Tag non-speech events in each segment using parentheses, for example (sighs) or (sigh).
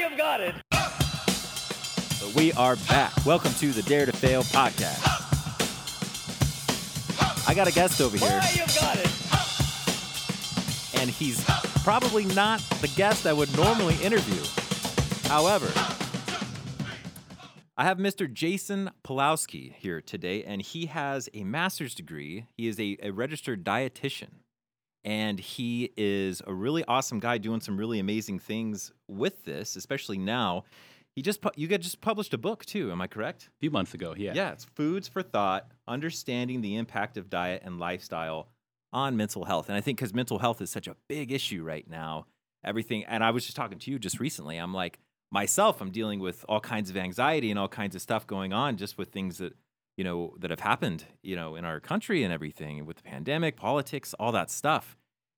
you've got it. We are back. Welcome to the Dare to Fail podcast. I got a guest over here, Why you've got it. and he's probably not the guest I would normally interview. However, I have Mr. Jason Pulowski here today, and he has a master's degree. He is a, a registered dietitian, and he is a really awesome guy doing some really amazing things with this, especially now. He just pu- you got just published a book too. Am I correct? A few months ago, yeah. Yeah, it's Foods for Thought Understanding the Impact of Diet and Lifestyle on Mental Health. And I think because mental health is such a big issue right now, everything, and I was just talking to you just recently. I'm like, myself, I'm dealing with all kinds of anxiety and all kinds of stuff going on just with things that, you know, that have happened, you know, in our country and everything with the pandemic, politics, all that stuff.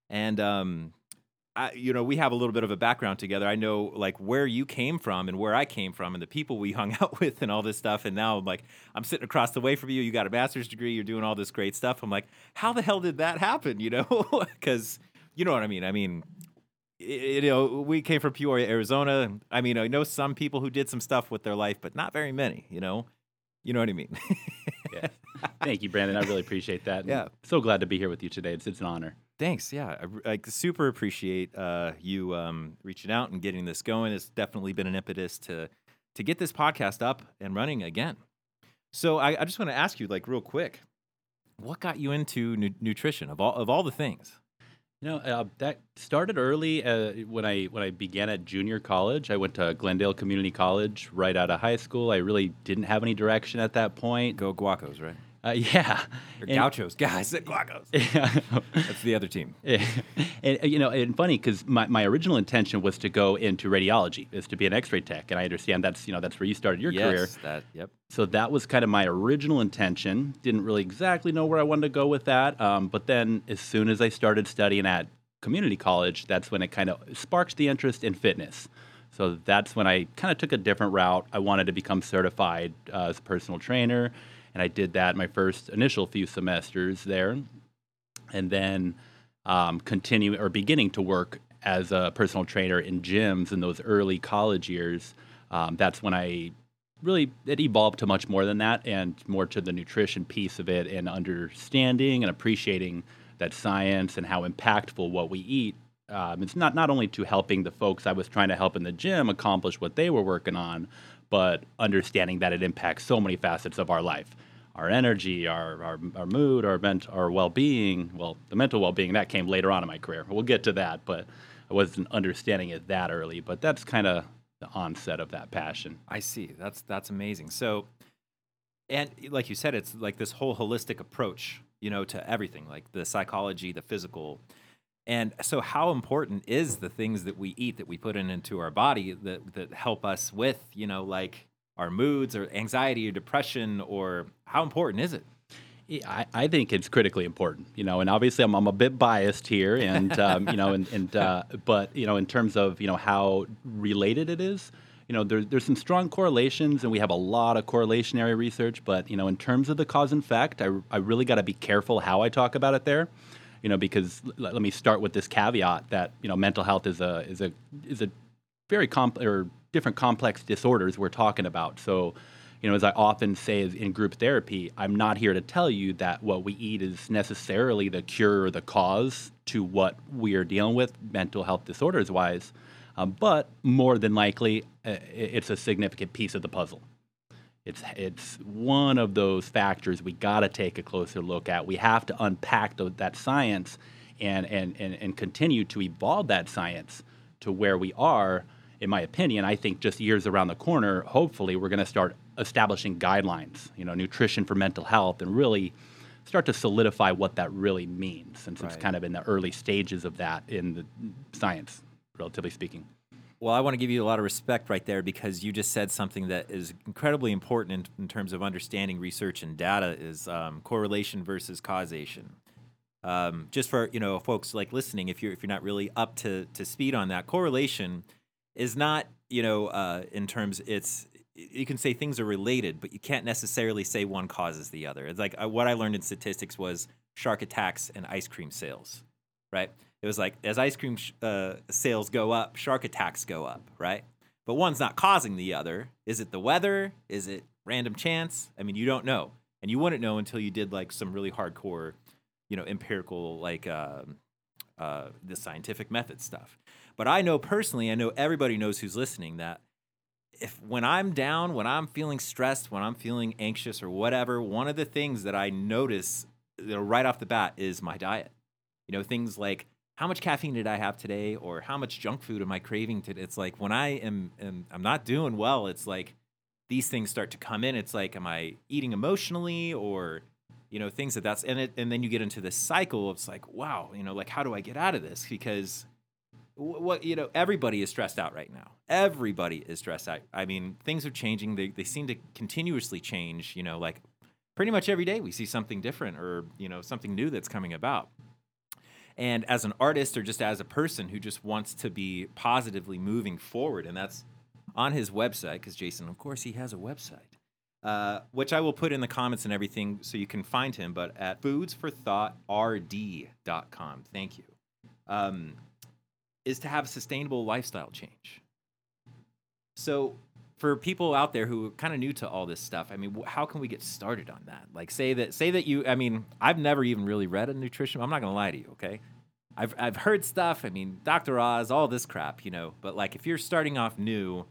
And, um, I, you know, we have a little bit of a background together. I know like where you came from and where I came from and the people we (laughs) hung out with and all this stuff. And now i'm like I'm sitting across the way from you. You got a master's degree. You're doing all this great stuff. I'm like, how the hell did that happen? You know, (laughs) because you know what I mean. I mean, you know, we came from Peoria, Arizona. I mean, I know some people who did some stuff with their life, but not very many. You know, you know what I mean. Yeah. Thank you, Brandon. I really appreciate that. and Yeah. So glad to be here with you today. It's, it's an honor. Thanks. Yeah, I, I super appreciate uh, you um, reaching out and getting this going. It's definitely been an impetus to to get this podcast up and running again. So I, I just want to ask you, like, real quick, what got you into nu- nutrition of all of all the things? You know, uh, that started early uh, when I when I began at junior college. I went to Glendale Community College right out of high school. I really didn't have any direction at that point. Go Guacos, right? Uh, (laughs) yeah. Or And- Gauchos, (laughs) guys, Guacos. (laughs) Yeah. That's the other team. and uh, you know, and funny because my, my original intention was to go into radiology, is to be an X-ray tech, and I understand that's you know that's where you started your yes, career. that. Yep. So that was kind of my original intention. Didn't really exactly know where I wanted to go with that. Um, but then as soon as I started studying at community college, that's when it kind of sparked the interest in fitness. So that's when I kind of took a different route. I wanted to become certified uh, as a personal trainer, and I did that my first initial few semesters there, and then um, continue or beginning to work as a personal trainer in gyms in those early college years. Um, that's when I really it evolved to much more than that and more to the nutrition piece of it and understanding and appreciating that science and how impactful what we eat um, it's not not only to helping the folks I was trying to help in the gym accomplish what they were working on, but understanding that it impacts so many facets of our life, our energy, our our, our mood, our ment- our well being. Well, the mental well being that came later on in my career. We'll get to that, but I wasn't understanding it that early. But that's kind of the onset of that passion. I see. That's that's amazing. So, and like you said, it's like this whole holistic approach, you know, to everything, like the psychology, the physical. And so, how important is the things that we eat that we put in into our body that that help us with, you know, like our moods or anxiety or depression, or how important is it? Yeah, I, I think it's critically important, you know, and obviously I'm, I'm a bit biased here, and um, you know, and, and uh, but you know, in terms of you know how related it is, you know, there's there's some strong correlations, and we have a lot of correlationary research, but you know, in terms of the cause and effect, I, I really got to be careful how I talk about it there, you know, because l- let me start with this caveat that you know mental health is a is a is a very comp or different complex disorders we're talking about. So, you know, as I often say in group therapy, I'm not here to tell you that what we eat is necessarily the cure or the cause to what we are dealing with mental health disorders wise, um, but more than likely, uh, it's a significant piece of the puzzle. It's it's one of those factors we got to take a closer look at. We have to unpack tho- that science and, and and and continue to evolve that science to where we are. In my opinion, I think just years around the corner, hopefully, we're going to start establishing guidelines. You know, nutrition for mental health, and really start to solidify what that really means. Since it's kind of in the early stages of that in the science, relatively speaking. Well, I want to give you a lot of respect right there because you just said something that is incredibly important in, in terms of understanding research and data is um, correlation versus causation. Um, just for you know folks like listening, if you're if you're not really up to to speed on that, correlation is not you know uh, in terms it's you can say things are related, but you can't necessarily say one causes the other. It's like uh, what I learned in statistics was shark attacks and ice cream sales, right? It was like as ice cream sh- uh, sales go up, shark attacks go up, right? but one's not causing the other. Is it the weather? Is it random chance? I mean, you don't know, and you wouldn't know until you did like some really hardcore, you know, empirical like um uh, the scientific method stuff. But I know personally, I know everybody knows who's listening that if when I'm down, when I'm feeling stressed, when I'm feeling anxious or whatever, one of the things that I notice you know, right off the bat is my diet. You know, things like how much caffeine did I have today, or how much junk food am I craving today? It's like when I am, am I'm not doing well. It's like these things start to come in. It's like, am I eating emotionally, or you know, things that that's and it, and then you get into this cycle. Of, it's like, wow, you know, like how do I get out of this? Because what you know everybody is stressed out right now everybody is stressed out i mean things are changing they, they seem to continuously change you know like pretty much every day we see something different or you know something new that's coming about and as an artist or just as a person who just wants to be positively moving forward and that's on his website because jason of course he has a website uh, which i will put in the comments and everything so you can find him but at foodsforthoughtrd.com thank you um, is to have a sustainable lifestyle change. So, for people out there who are kind of new to all this stuff, I mean, how can we get started on that? Like, say that, say that you, I mean, I've never even really read a nutrition. I'm not gonna lie to you, okay? I've I've heard stuff. I mean, Dr. Oz, all this crap, you know. But like, if you're starting off new,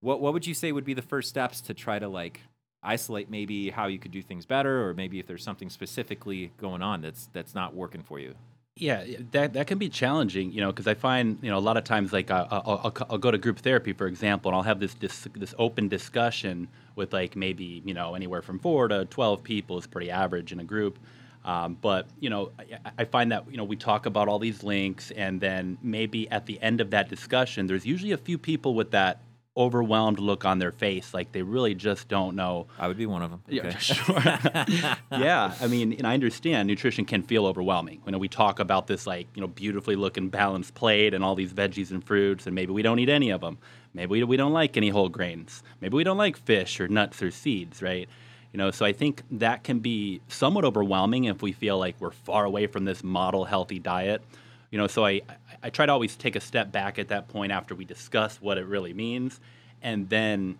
what what would you say would be the first steps to try to like isolate maybe how you could do things better, or maybe if there's something specifically going on that's that's not working for you? Yeah, that that can be challenging, you know, because I find, you know, a lot of times, like I'll, I'll, I'll, go to group therapy, for example, and I'll have this, this this open discussion with like maybe you know anywhere from four to twelve people is pretty average in a group. Um, but you know, I, I, find that you know we talk about all these links, and then maybe at the end of that discussion, there's usually a few people with that overwhelmed look on their face, like they really just don't know. I would be one of them. Okay. Yeah, (laughs) sure. (laughs) yeah, I mean, and I understand nutrition can feel overwhelming. You know, we talk about this like you know beautifully looking balanced plate and all these veggies and fruits, and maybe we don't eat any of them. Maybe we, we don't like any whole grains. Maybe we don't like fish or nuts or seeds, right? You know, so I think that can be somewhat overwhelming if we feel like we're far away from this model healthy diet. You know, so I, I try to always take a step back at that point after we discuss what it really means, and then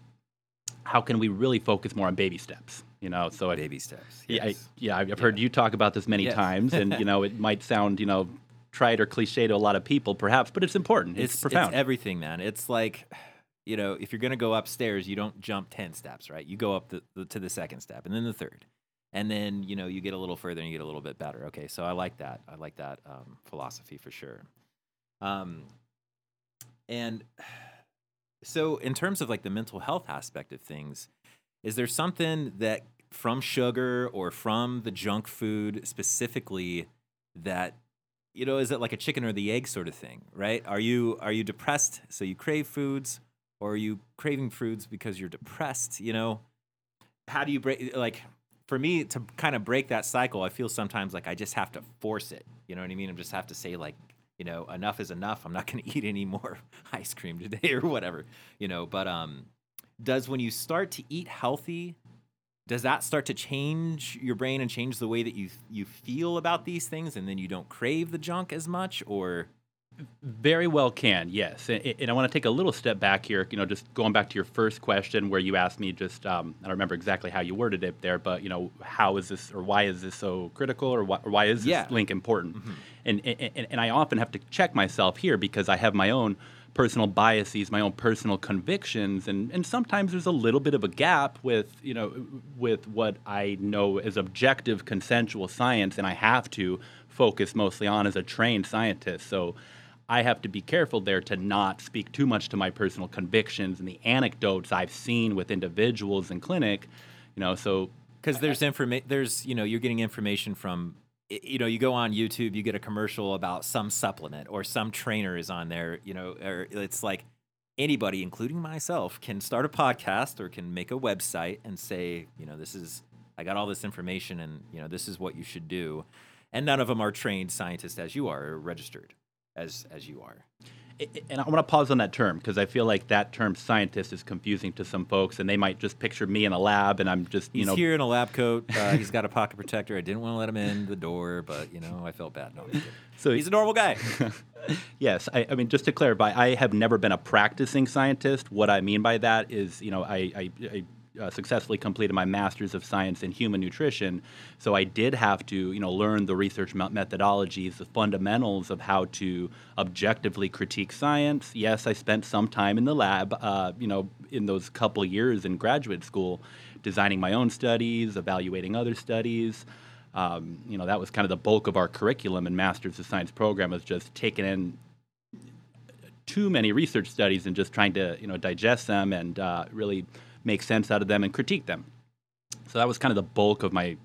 how can we really focus more on baby steps? You know, so baby I, steps. Yes. Yeah, I, yeah, I've heard you talk about this many yes. times, and you (laughs) know, it might sound you know trite or cliche to a lot of people, perhaps, but it's important. It's, it's profound. It's everything, man. It's like you know, if you're going to go upstairs, you don't jump 10 steps, right? You go up the, the, to the second step and then the third and then you know you get a little further and you get a little bit better. Okay so i like that. I like that um, philosophy for sure. Um, and (sighs) so in terms of like the mental health aspect of things is there something that from sugar or from the junk food specifically that you know is it like a chicken or the egg sort of thing right? Are you are you depressed so you crave foods or are you craving foods because you're depressed you know? How do you break like for me to kind of break that cycle, I feel sometimes like I just have to force it. You know what I mean? I just have to say like, you know, enough is enough. I'm not going (laughs) to eat any more (laughs) ice cream today or whatever. You know, but um, does when you start to eat healthy, does that start to change your brain and change the way that you you feel about these things, and then you don't crave the junk as much, or very well can, yes. And, and I want to take a little step back here, you know, just going back to your first question where you asked me just, um, I don't remember exactly how you worded it there, but, you know, how is this or why is this so critical or why, or why is this yeah. link important? Mm-hmm. And, and, and I often have to check myself here because I have my own personal biases, my own personal convictions, and, and sometimes there's a little bit of a gap with, you know, with what I know as objective consensual science and I have to focus mostly on as a trained scientist. So I have to be careful there to not speak too much to my personal convictions and the anecdotes I've seen with individuals in clinic. You know, so because there's information, there's you know, you're getting information from you know, you go on YouTube, you get a commercial about some supplement or some trainer is on there. You know, or it's like anybody, including myself, can start a podcast or can make a website and say, you know, this is I got all this information and you know this is what you should do. And none of them are trained scientists as you are, or registered as as you are. And I want to pause on that term because I feel like that term scientist is confusing to some folks, and they might just picture me in a lab, and I'm just you he's know here in a lab coat. Uh, (laughs) he's got a pocket protector. I didn't want to let him in the door, but you know I felt bad. No, so he's a normal guy. (laughs) Yes, I, I, mean just to clarify, I have never been a practicing scientist. What I mean by that is, you know, I, I, I uh, successfully completed my master's of science in human nutrition, so I did have to, you know, learn the research methodologies, the fundamentals of how to objectively critique science. Yes, I spent some time in the lab, uh, you know, in those couple years in graduate school, designing my own studies, evaluating other studies. Um, you know, that was kind of the bulk of our curriculum in Masters of Science program was just taking in too many research studies and just trying to, you know, digest them and uh, really make sense out of them and critique them. So that was kind of the bulk of my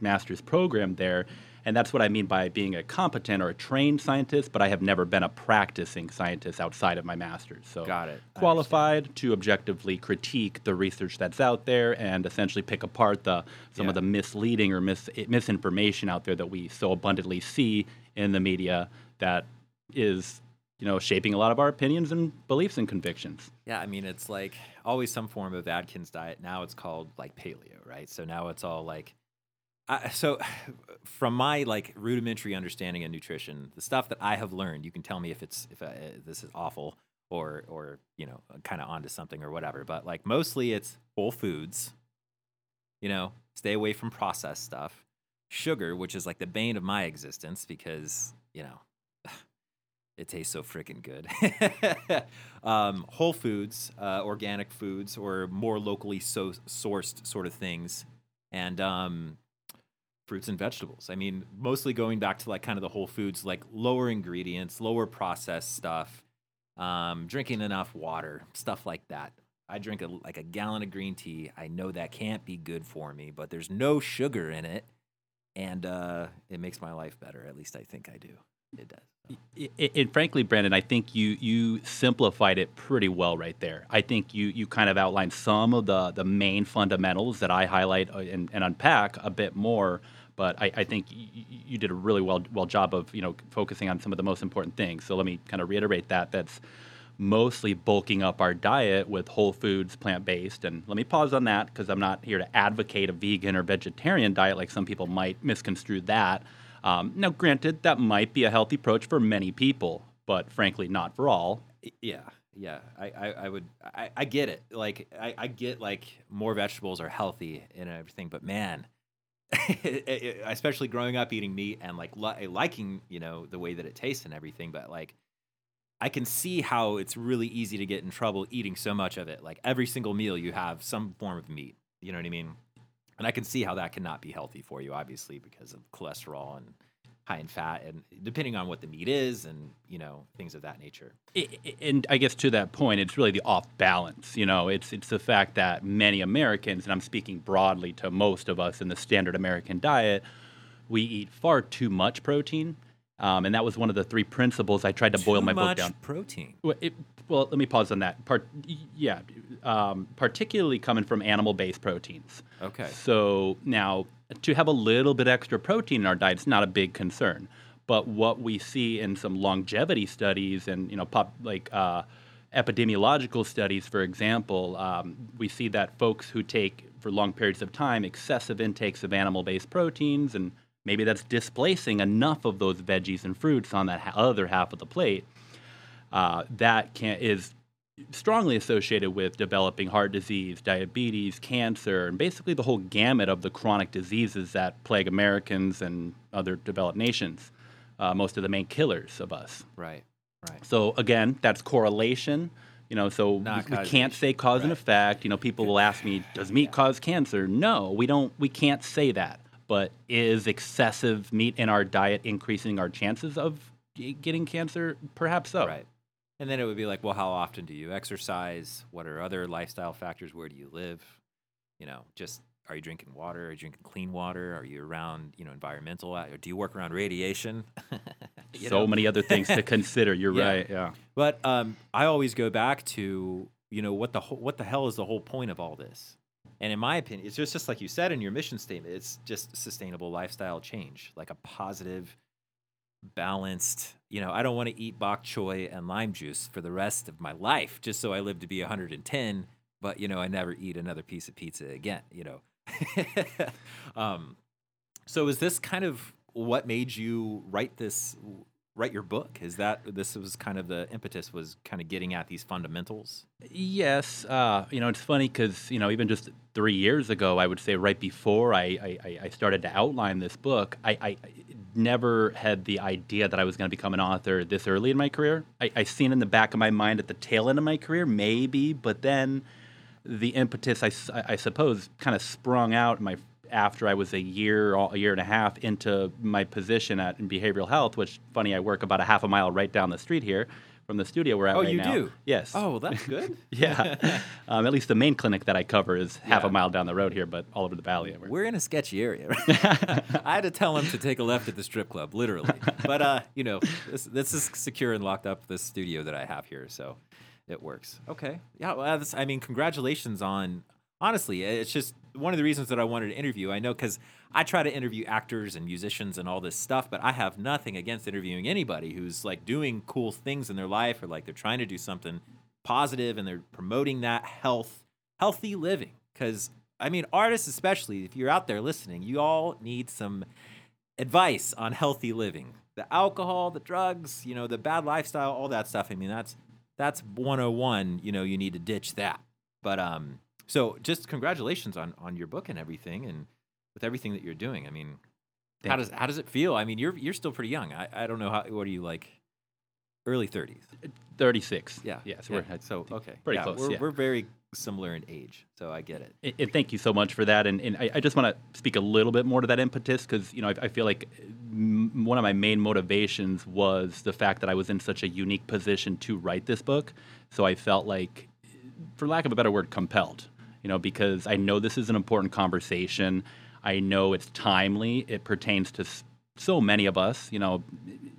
master's program there. And that's what I mean by being a competent or a trained scientist, but I have never been a practicing scientist outside of my master's. So Got it. qualified to objectively critique the research that's out there and essentially pick apart the some Yeah. of the misleading or mis, misinformation out there that we so abundantly see in the media that is you know shaping a lot of our opinions and beliefs and convictions. Yeah, I mean, it's like always some form of Atkins diet. Now it's called like paleo, right? So now it's all like, I, so (laughs) from my like rudimentary understanding of nutrition, the stuff that I have learned, you can tell me if it's if uh, this is awful or or you know kind of onto something or whatever. But like mostly it's whole foods. You know, stay away from processed stuff. Sugar, which is like the bane of my existence because you know it tastes so freaking good. (laughs) um, whole foods, uh, organic foods, or more locally so sourced sort of things, and um, fruits and vegetables. I mean, mostly going back to like kind of the whole foods, like lower ingredients, lower processed stuff, um, drinking enough water, stuff like that. I drink a, like a gallon of green tea. I know that can't be good for me, but there's no sugar in it, and uh, it makes my life better. At least I think I do. It does. And frankly, Brandon, I think you you simplified it pretty well right there. I think you you kind of outlined some of the the main fundamentals that I highlight uh, and, and unpack a bit more. But I, I think y- y- you did a really well well job of you know focusing on some of the most important things. So let me kind of reiterate that. That's mostly bulking up our diet with whole foods, plant based. And let me pause on that because I'm not here to advocate a vegan or vegetarian diet like some people might misconstrue that. Um, now, granted, that might be a healthy approach for many people, but frankly, not for all. Yeah, yeah. I, I, I would. I, I get it. Like I, I get like more vegetables are healthy and everything, but man, (laughs) especially growing up eating meat and like li- liking you know the way that it tastes and everything, but like. I can see how it's really easy to get in trouble eating so much of it. Like every single meal, you have some form of meat. You know what I mean? And I can see how that cannot be healthy for you, obviously, because of cholesterol and high in fat, and depending on what the meat is, and you know things of that nature. And I guess to that point, it's really the off balance. You know, it's it's the fact that many Americans, and I'm speaking broadly to most of us in the standard American diet, we eat far too much protein, um, and that was one of the three principles I tried to boil Too my book down. protein. Well, it, well, let me pause on that. Part, yeah, um, particularly coming from animal-based proteins. Okay. So now, to have a little bit extra protein in our diet is not a big concern. But what we see in some longevity studies and you know, pop like uh, epidemiological studies, for example, um, we see that folks who take for long periods of time excessive intakes of animal-based proteins, and maybe that's displacing enough of those veggies and fruits on that ha- other half of the plate uh, that can is strongly associated with developing heart disease, diabetes, cancer, and basically the whole gamut of the chronic diseases that plague Americans and other developed nations. Uh, most of the main killers of us. Right. Right. So again, that's correlation. You know, so Not we, we can't say cause and effect. You know, people will ask me, "Does meat cause cancer?" No, we don't. We can't say that. But is excessive meat in our diet increasing our chances of getting cancer? Perhaps so. Right. And then it would be like, well, how often do you exercise? What are other lifestyle factors? Where do you live? You know, just are you drinking water? Are you drinking clean water? Are you around, you know, environmental? Or do you work around radiation? (laughs) So know? many other things to (laughs) consider. You're Yeah. right. Yeah. But um, I always go back to you know what the whole, what the hell is the whole point of all this? And in my opinion, it's just just like you said in your mission statement. It's just sustainable lifestyle change, like a positive, balanced. You know, I don't want to eat bok choy and lime juice for the rest of my life just so I live to be 110. But you know, I never eat another piece of pizza again. You know. (laughs) um, so is this kind of what made you write this write your book? Is that this was kind of the impetus was kind of getting at these fundamentals? Yes, uh, you know it's funny because you know even just three years ago, I would say right before I I, I started to outline this book, I, I never had the idea that I was going to become an author this early in my career. I, I seen in the back of my mind at the tail end of my career, maybe, but then the impetus, I, I suppose, kind of sprung out my after I was a year, a year and a half into my position at in behavioral health. Which funny, I work about a half a mile right down the street here from the studio we're at Oh, right you now. do? Yes. Oh, that's good. (laughs) Yeah. (laughs) um, at least the main clinic that I cover is half Yeah. a mile down the road here, but all over the valley. We're in a sketchy area. (laughs) I had to tell him to take a left at the strip club, literally. But uh, you know, this, this is secure and locked up. This studio that I have here, so it works. Okay. Yeah. Well, that's, I mean, congratulations on. Honestly, it's just one of the reasons that I wanted to interview. I know because I try to interview actors and musicians and all this stuff, but I have nothing against interviewing anybody who's like doing cool things in their life or like they're trying to do something positive and they're promoting that health, healthy living. Because I mean, artists especially, if you're out there listening, you all need some advice on healthy living. The alcohol, the drugs, you know, the bad lifestyle, all that stuff. I mean, that's that's 101. You know, you need to ditch that. But um, so just congratulations on on your book and everything, and with everything that you're doing. I mean, how Thank does how does it feel? I mean, you're you're still pretty young. I, I don't know how. What are you like? Early 30s. Uh, 36. Yeah. Yes. yeah. We're, so okay. pretty yeah, close, We're, yeah. we're very similar in age, so I get it. And- and thank you so much for that. And, and I, I just want to speak a little bit more to that impetus because you know I, I feel like m- one of my main motivations was the fact that I was in such a unique position to write this book. So I felt like, for lack of a better word, compelled. You know, because I know this is an important conversation. I know it's timely. It pertains to so many of us. You know,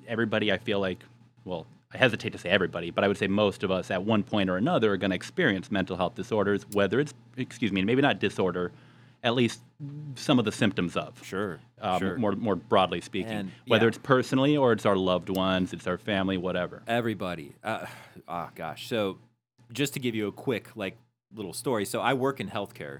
everybody. I feel like, well, I hesitate to say everybody, but I would say most of us at one point or another are going to experience mental health disorders, whether it's, excuse me, maybe not disorder, at least some of the symptoms of. Sure. Um, sure. More, more broadly speaking, And, whether yeah. it's personally or it's our loved ones, it's our family, whatever. Everybody. Uh, oh gosh. So, just to give you a quick like little story. So I work in healthcare,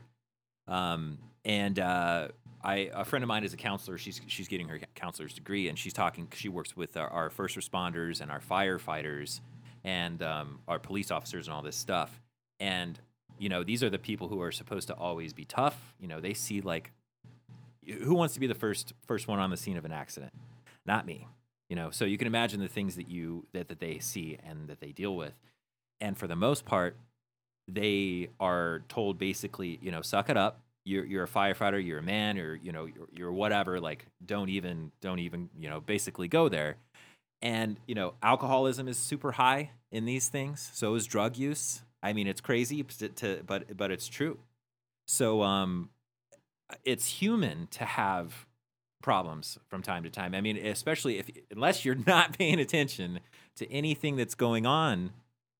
um, and uh, I a friend of mine is a counselor. She's she's getting her counselor's degree, and she's talking. She works with our, our first responders and our firefighters, and um, our police officers and all this stuff. And you know, these are the people who are supposed to always be tough. You know, they see like who wants to be the first first one on the scene of an accident? Not me. You know, so you can imagine the things that you that, that they see and that they deal with. And for the most part, they are told basically, you know, suck it up. You're you're a firefighter, you're a man, or you know, you're, you're whatever. Like, don't even don't even you know, basically go there. And you know, alcoholism is super high in these things. So is drug use. I mean, it's crazy to, to but but it's true. So um, it's human to have problems from time to time. I mean, especially if unless you're (laughs) not paying attention to anything that's going on,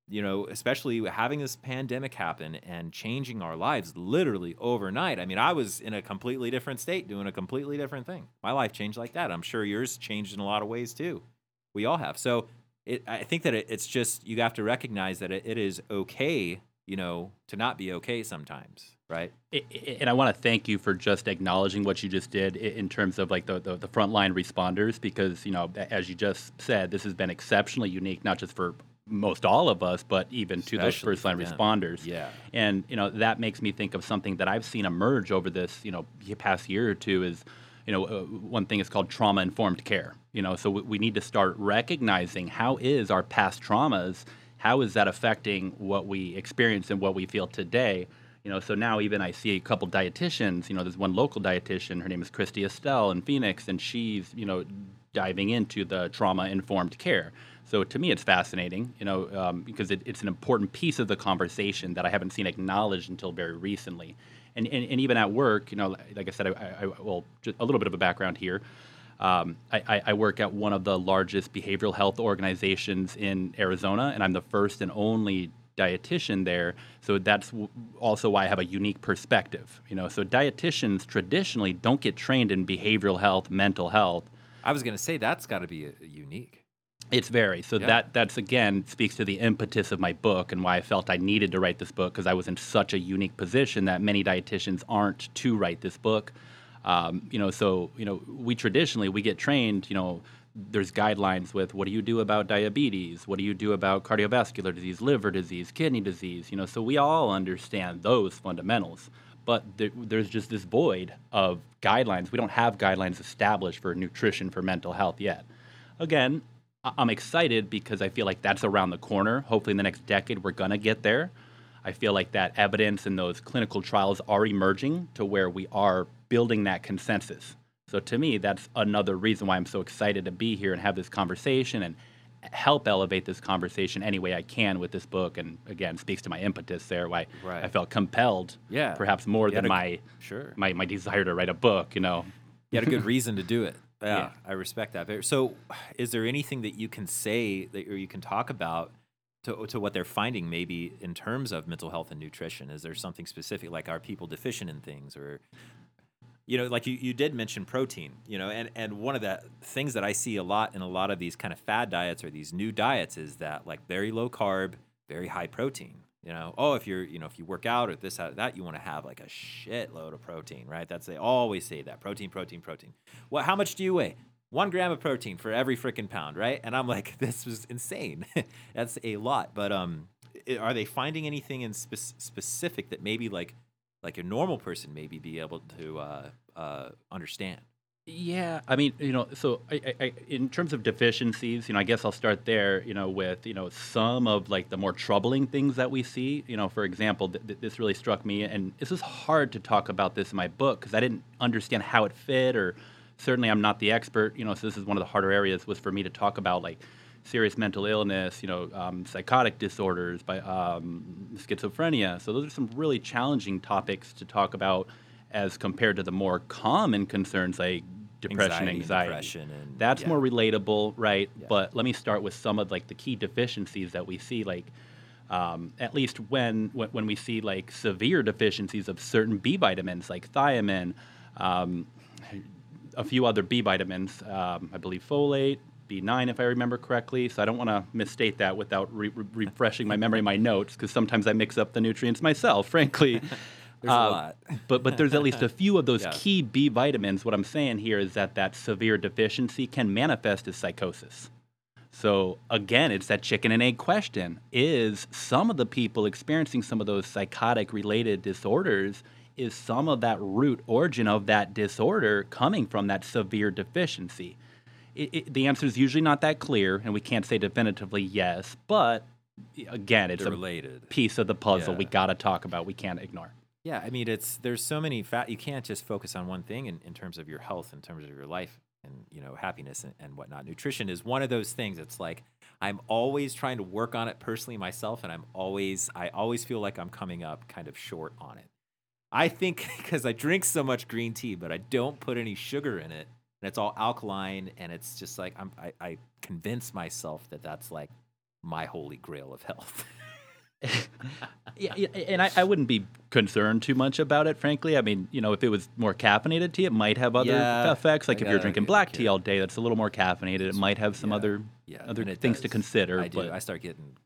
you know, especially having this pandemic happen and changing our lives literally overnight. I mean, I was in a completely different state doing a completely different thing. My life changed like that. I'm sure yours changed in a lot of ways too. We all have. So it, I think that it, it's just you have to recognize that it, it is okay, you know, to not be okay sometimes, right? And I want to thank you for just acknowledging what you just did in terms of like the, the, the frontline responders, because, you know, as you just said, this has been exceptionally unique, not just for most all of us, but even to those first line responders. Yeah. And, you know, that makes me think of something that I've seen emerge over this, you know, past year or two is, you know, uh, one thing is called trauma informed care. You know, so we, we need to start recognizing how is our past traumas, how is that affecting what we experience and what we feel today. You know, so now even I see a couple dietitians. You know, there's one local dietitian. Her name is Christy Estelle in Phoenix, and she's you know diving into the trauma informed care. So to me, it's fascinating. You know, um, because it, it's an important piece of the conversation that I haven't seen acknowledged until very recently. And, and, and even at work, you know, like I said, I, I, I well, just a little bit of a background here. Um, I, I- work at one of the largest behavioral health organizations in Arizona, and I'm the first and only dietitian there. So that's w- also why I have a unique perspective. You know, so dietitians traditionally don't get trained in behavioral health, mental health. I was going to say that's got to be uh unique. It's very so Yeah. that that's again speaks to the impetus of my book and why I felt I needed to write this book because I was in such a unique position that many dietitians aren't to write this book. Um, you know, so you know, we traditionally we get trained. You know, there's guidelines with what do you do about diabetes? What do you do about cardiovascular disease, liver disease, kidney disease? You know, so we all understand those fundamentals. But there, there's just this void of guidelines. We don't have guidelines established for nutrition for mental health yet. Again, I'm excited because I feel like that's around the corner. Hopefully, in the next decade, we're going to get there. I feel like that evidence and those clinical trials are emerging to where we are building that consensus. So, to me, that's another reason why I'm so excited to be here and have this conversation and help elevate this conversation any way I can with this book. And again, speaks to my impetus there, why Right. I felt compelled, Yeah. perhaps more You than a- my, Sure. my my desire to write a book. You know, You had a good reason to do it. Yeah, Yeah. I respect that. So, (sighs) is there anything that you can say that or you can talk about to, to what they're finding, maybe in terms of mental health and nutrition? Is there something specific, like are people deficient in things, or you know, like you, you did mention protein, you know, and, and one of the things that I see a lot in a lot of these kind of fad diets or these new diets is that like very low carb, very high protein. You know, oh, if you're, you know, if you work out or this, that, that, you want to have like a shitload of protein, right? That's they always say that protein, protein, protein. Well, how much do you weigh? One gram of protein for every freaking pound, right? And I'm like, (laughs) this was insane. (laughs) That's a lot. But um, are they finding anything in spe- specific that maybe like like a normal person maybe be able to uh, uh, understand? Yeah, I mean, you know, so I, I, in terms of deficiencies, you know, I guess I'll start there, you know, with, you know, some of like the more troubling things that we see. You know, for example, th- th- this really struck me, and this is hard to talk about this in my book because I didn't understand how it fit, or certainly I'm not the expert, you know, so this is one of the harder areas was for me to talk about like serious mental illness, you know, um, psychotic disorders, by um, schizophrenia. So those are some really challenging topics to talk about as compared to the more common concerns like depression, Anxiety anxiety. depression and- That's yeah. more relatable, right? Yeah. But let me start with some of like the key deficiencies that we see, like um, at least when, when when we see like severe deficiencies of certain B vitamins, like thiamine, um, a few other B vitamins, um, I believe folate, B9, if I remember correctly. So I don't want to misstate that without re- re- refreshing my memory, my notes, because sometimes I mix up the nutrients myself, frankly. (laughs) There's a Uh, lot. (laughs) but but there's at least a few of those Yeah. key B vitamins. What I'm saying here is that that severe deficiency can manifest as psychosis. So again, it's that chicken and egg question. Is some of the people experiencing some of those psychotic related disorders is some of that root origin of that disorder coming from that severe deficiency? It, it, the answer is usually not that clear, and we can't say definitively yes. But again, it's They're a related. piece of the puzzle we Yeah. got to talk about. We can't ignore. Yeah, I mean, it's there's so many fat. You can't just focus on one thing in, in terms of your health, in terms of your life, and you know happiness and, and whatnot. Nutrition is one of those things. It's like I'm always trying to work on it personally myself, and I'm always I always feel like I'm coming up kind of short on it. I think (laughs) because I drink so much green tea, but I don't put any sugar in it, and it's all alkaline, and it's just like I'm I, I convince myself that that's like my holy grail of health. (laughs) (laughs) yeah, and I, I wouldn't be concerned too much about it, frankly. I mean, you know, if it was more caffeinated tea, it might have other Yeah, effects. Like I if you're drinking black kid. tea all day, that's a little more caffeinated. It might have some Yeah, other yeah, other things to consider. I do. I start getting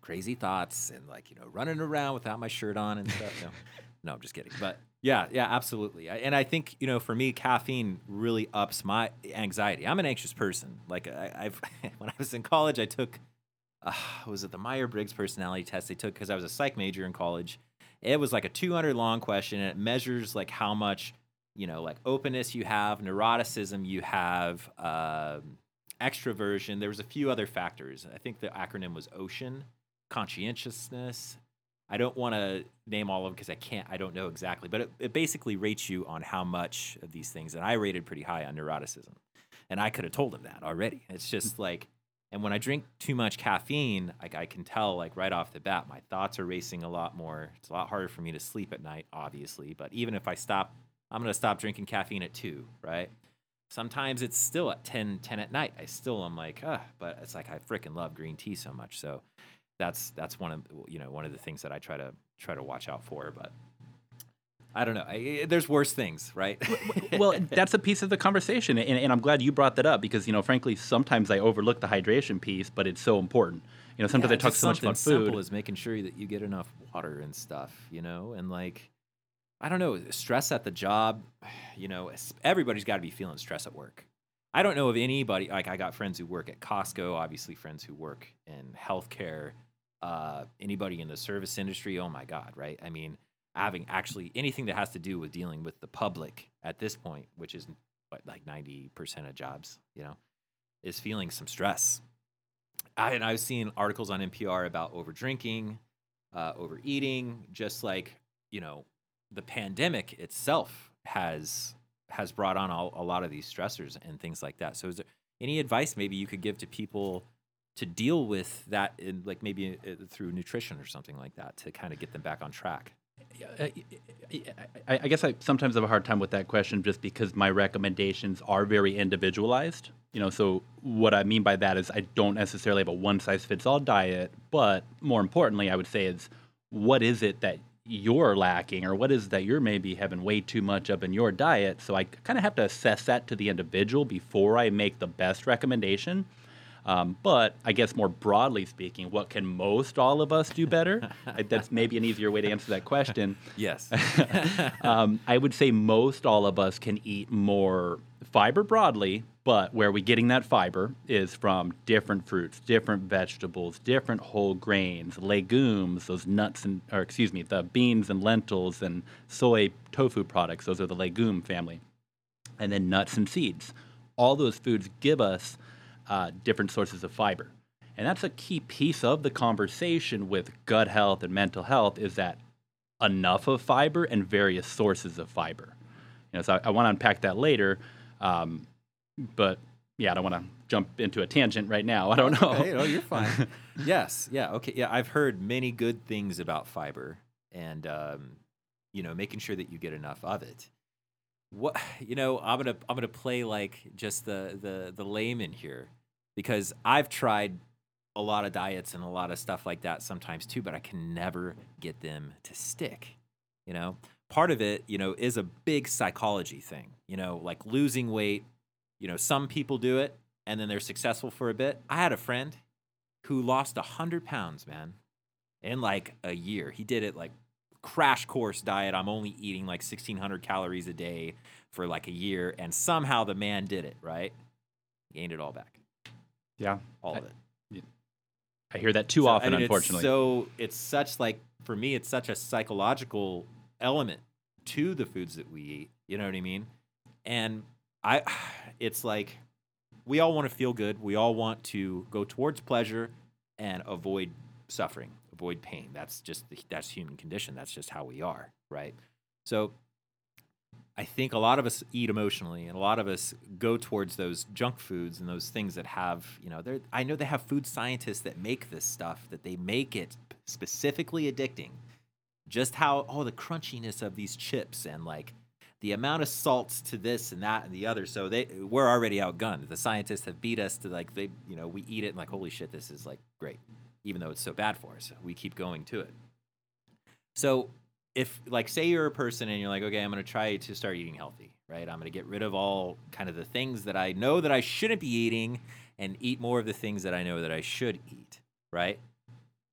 crazy thoughts and like you know running around without my shirt on and stuff. No, no, I'm just kidding. But yeah, yeah, absolutely. I- And I think you know for me, caffeine really ups my anxiety. I'm an anxious person. Like I, I've (laughs) when I was in college, I took uh, was it the Myers Briggs personality test they took because I was a psych major in college. It was like a 200 long question and it measures like how much you know like openness you have, neuroticism you have. Um, extroversion. There was a few other factors. I think the acronym was OCEAN, conscientiousness. I don't want to name all of them because I can't. I don't know exactly, but it, it basically rates you on how much of these things. And I rated pretty high on neuroticism, and I could have told him that already. It's just like, and when I drink too much caffeine, like I can tell, like right off the bat, my thoughts are racing a lot more. It's a lot harder for me to sleep at night, obviously. But even if I stop, I'm gonna stop drinking caffeine at two, right? sometimes it's still at 10, 10 at night. I still am like, ah, but it's like I freaking love green tea so much. So that's that's one of you know one of the things that I try to try to watch out for. But I don't know. I, there's worse things, right? (laughs) well, that's a piece of the conversation, and, and I'm glad you brought that up because you know, frankly, sometimes I overlook the hydration piece, but it's so important. You know, sometimes Yeah, I talk so much about Simple food. as making sure that you get enough water and stuff, you know, and like I don't know, stress at the job. (sighs) You know, everybody's got to be feeling stress at work. I don't know of anybody like I got friends who work at Costco, obviously friends who work in healthcare, uh, anybody in the service industry. Oh my God, right? I mean, having actually anything that has to do with dealing with the public at this point, which is what, like ninety percent of jobs, you know, is feeling some stress. I, and I've seen articles on NPR about over drinking, uh, overeating, just like you know, the pandemic itself has has brought on a, a lot of these stressors and things like that. So, is there any advice maybe you could give to people to deal with that, in, like maybe uh, through nutrition or something like that, to kind of get them back on track? I, I guess I sometimes have a hard time with that question just because my recommendations are very individualized. You know, so what I mean by that is I don't necessarily have a one size fits all diet, but more importantly, I would say is what is it that you're lacking or what is that you're maybe having way too much of in your diet. So I kind of have to assess that to the individual before I make the best recommendation. Um, but I guess more broadly speaking, what can most all of us do better? (laughs) That's maybe an easier way to answer that question. Yes. (laughs) um, I would say most all of us can eat more fiber broadly, but where we're getting that fiber is from different fruits, different vegetables, different whole grains, legumes, those nuts and, or excuse me, the beans and lentils and soy tofu products. Those are the legume family. And then nuts and seeds. All those foods give us uh, different sources of fiber. And that's a key piece of the conversation with gut health and mental health is that enough of fiber and various sources of fiber. You know, so I, I want to unpack that later. Um, but yeah, I don't want to jump into a tangent right now. (laughs) I don't know. Hey, no, you're fine. (laughs) yes, yeah, okay, yeah. I've heard many good things about fiber, and um, you know, making sure that you get enough of it what (sighs) you know i'm gonna i'm gonna play like just the the the layman here because i've tried a lot of diets and a lot of stuff like that sometimes too but i can never get them to stick you know? Part of it you know is a big psychology thing you know like losing weight you know some people do it and then they're successful for a bit. I had a friend who lost 100 pounds man in like a year. He did it like crash course diet. I'm only eating like 1600 calories a day for like a year. And somehow the man did it, right? Gained it all back. Yeah. All I, of it. I hear that too so, often, I mean, unfortunately. It's so it's such like, for me, it's such a psychological element to the foods that we eat. You know what I mean? And I, (sighs) it's like, we all want to feel good. We all want to go towards pleasure and avoid suffering avoid pain. That's just the, that's human condition. That's just how we are, right? So I think a lot of us eat emotionally, and a lot of us go towards those junk foods and those things that have, you know, they I know they have food scientists that make this stuff that they make it specifically addicting. Just how oh the crunchiness of these chips and like the amount of salts to this and that and the other. So they we're already outgunned. The scientists have beat us to like they you know we eat it and like holy shit this is like great even though it's so bad for us. We keep going to it. So if like say you're a person and you're like, okay, I'm gonna try to start eating healthy, right? I'm gonna get rid of all kind of the things that I know that I shouldn't be eating and eat more of the things that I know that I should eat, right?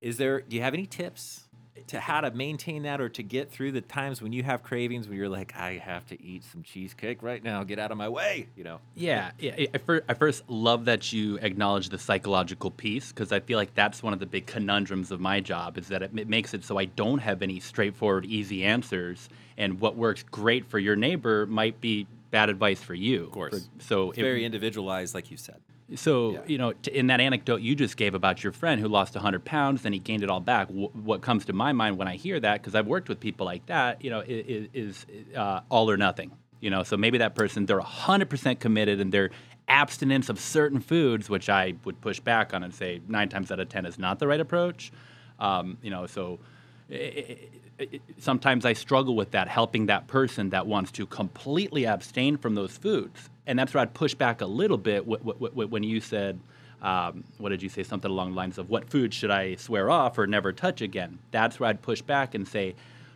Is there do you have any tips to how to maintain that or to get through the times when you have cravings when you're like i have to eat some cheesecake right now. Get out of my way you know? Yeah, yeah. I, first, I first love that you acknowledge the psychological piece because i feel like that's one of the big conundrums of my job is that it, it makes it so i don't have any straightforward easy answers. And what works great for your neighbor might be bad advice for you. Of course. For, so it's very individualized like you said so, yeah. you know, t- in that anecdote you just gave about your friend who lost 100 pounds, then he gained it all back, w- what comes to my mind when I hear that, because I've worked with people like that, you know, is, is uh, all or nothing. You know, so maybe that person, they're 100% committed and their abstinence of certain foods, which I would push back on and say nine times out of 10 is not the right approach. Um, you know, so it, it, it, sometimes I struggle with that, helping that person that wants to completely abstain from those foods and that's where I'd push back a little bit when you said, um, what did you say? Something along the lines of, what food should I swear off or never touch again? That's where I'd push back and say,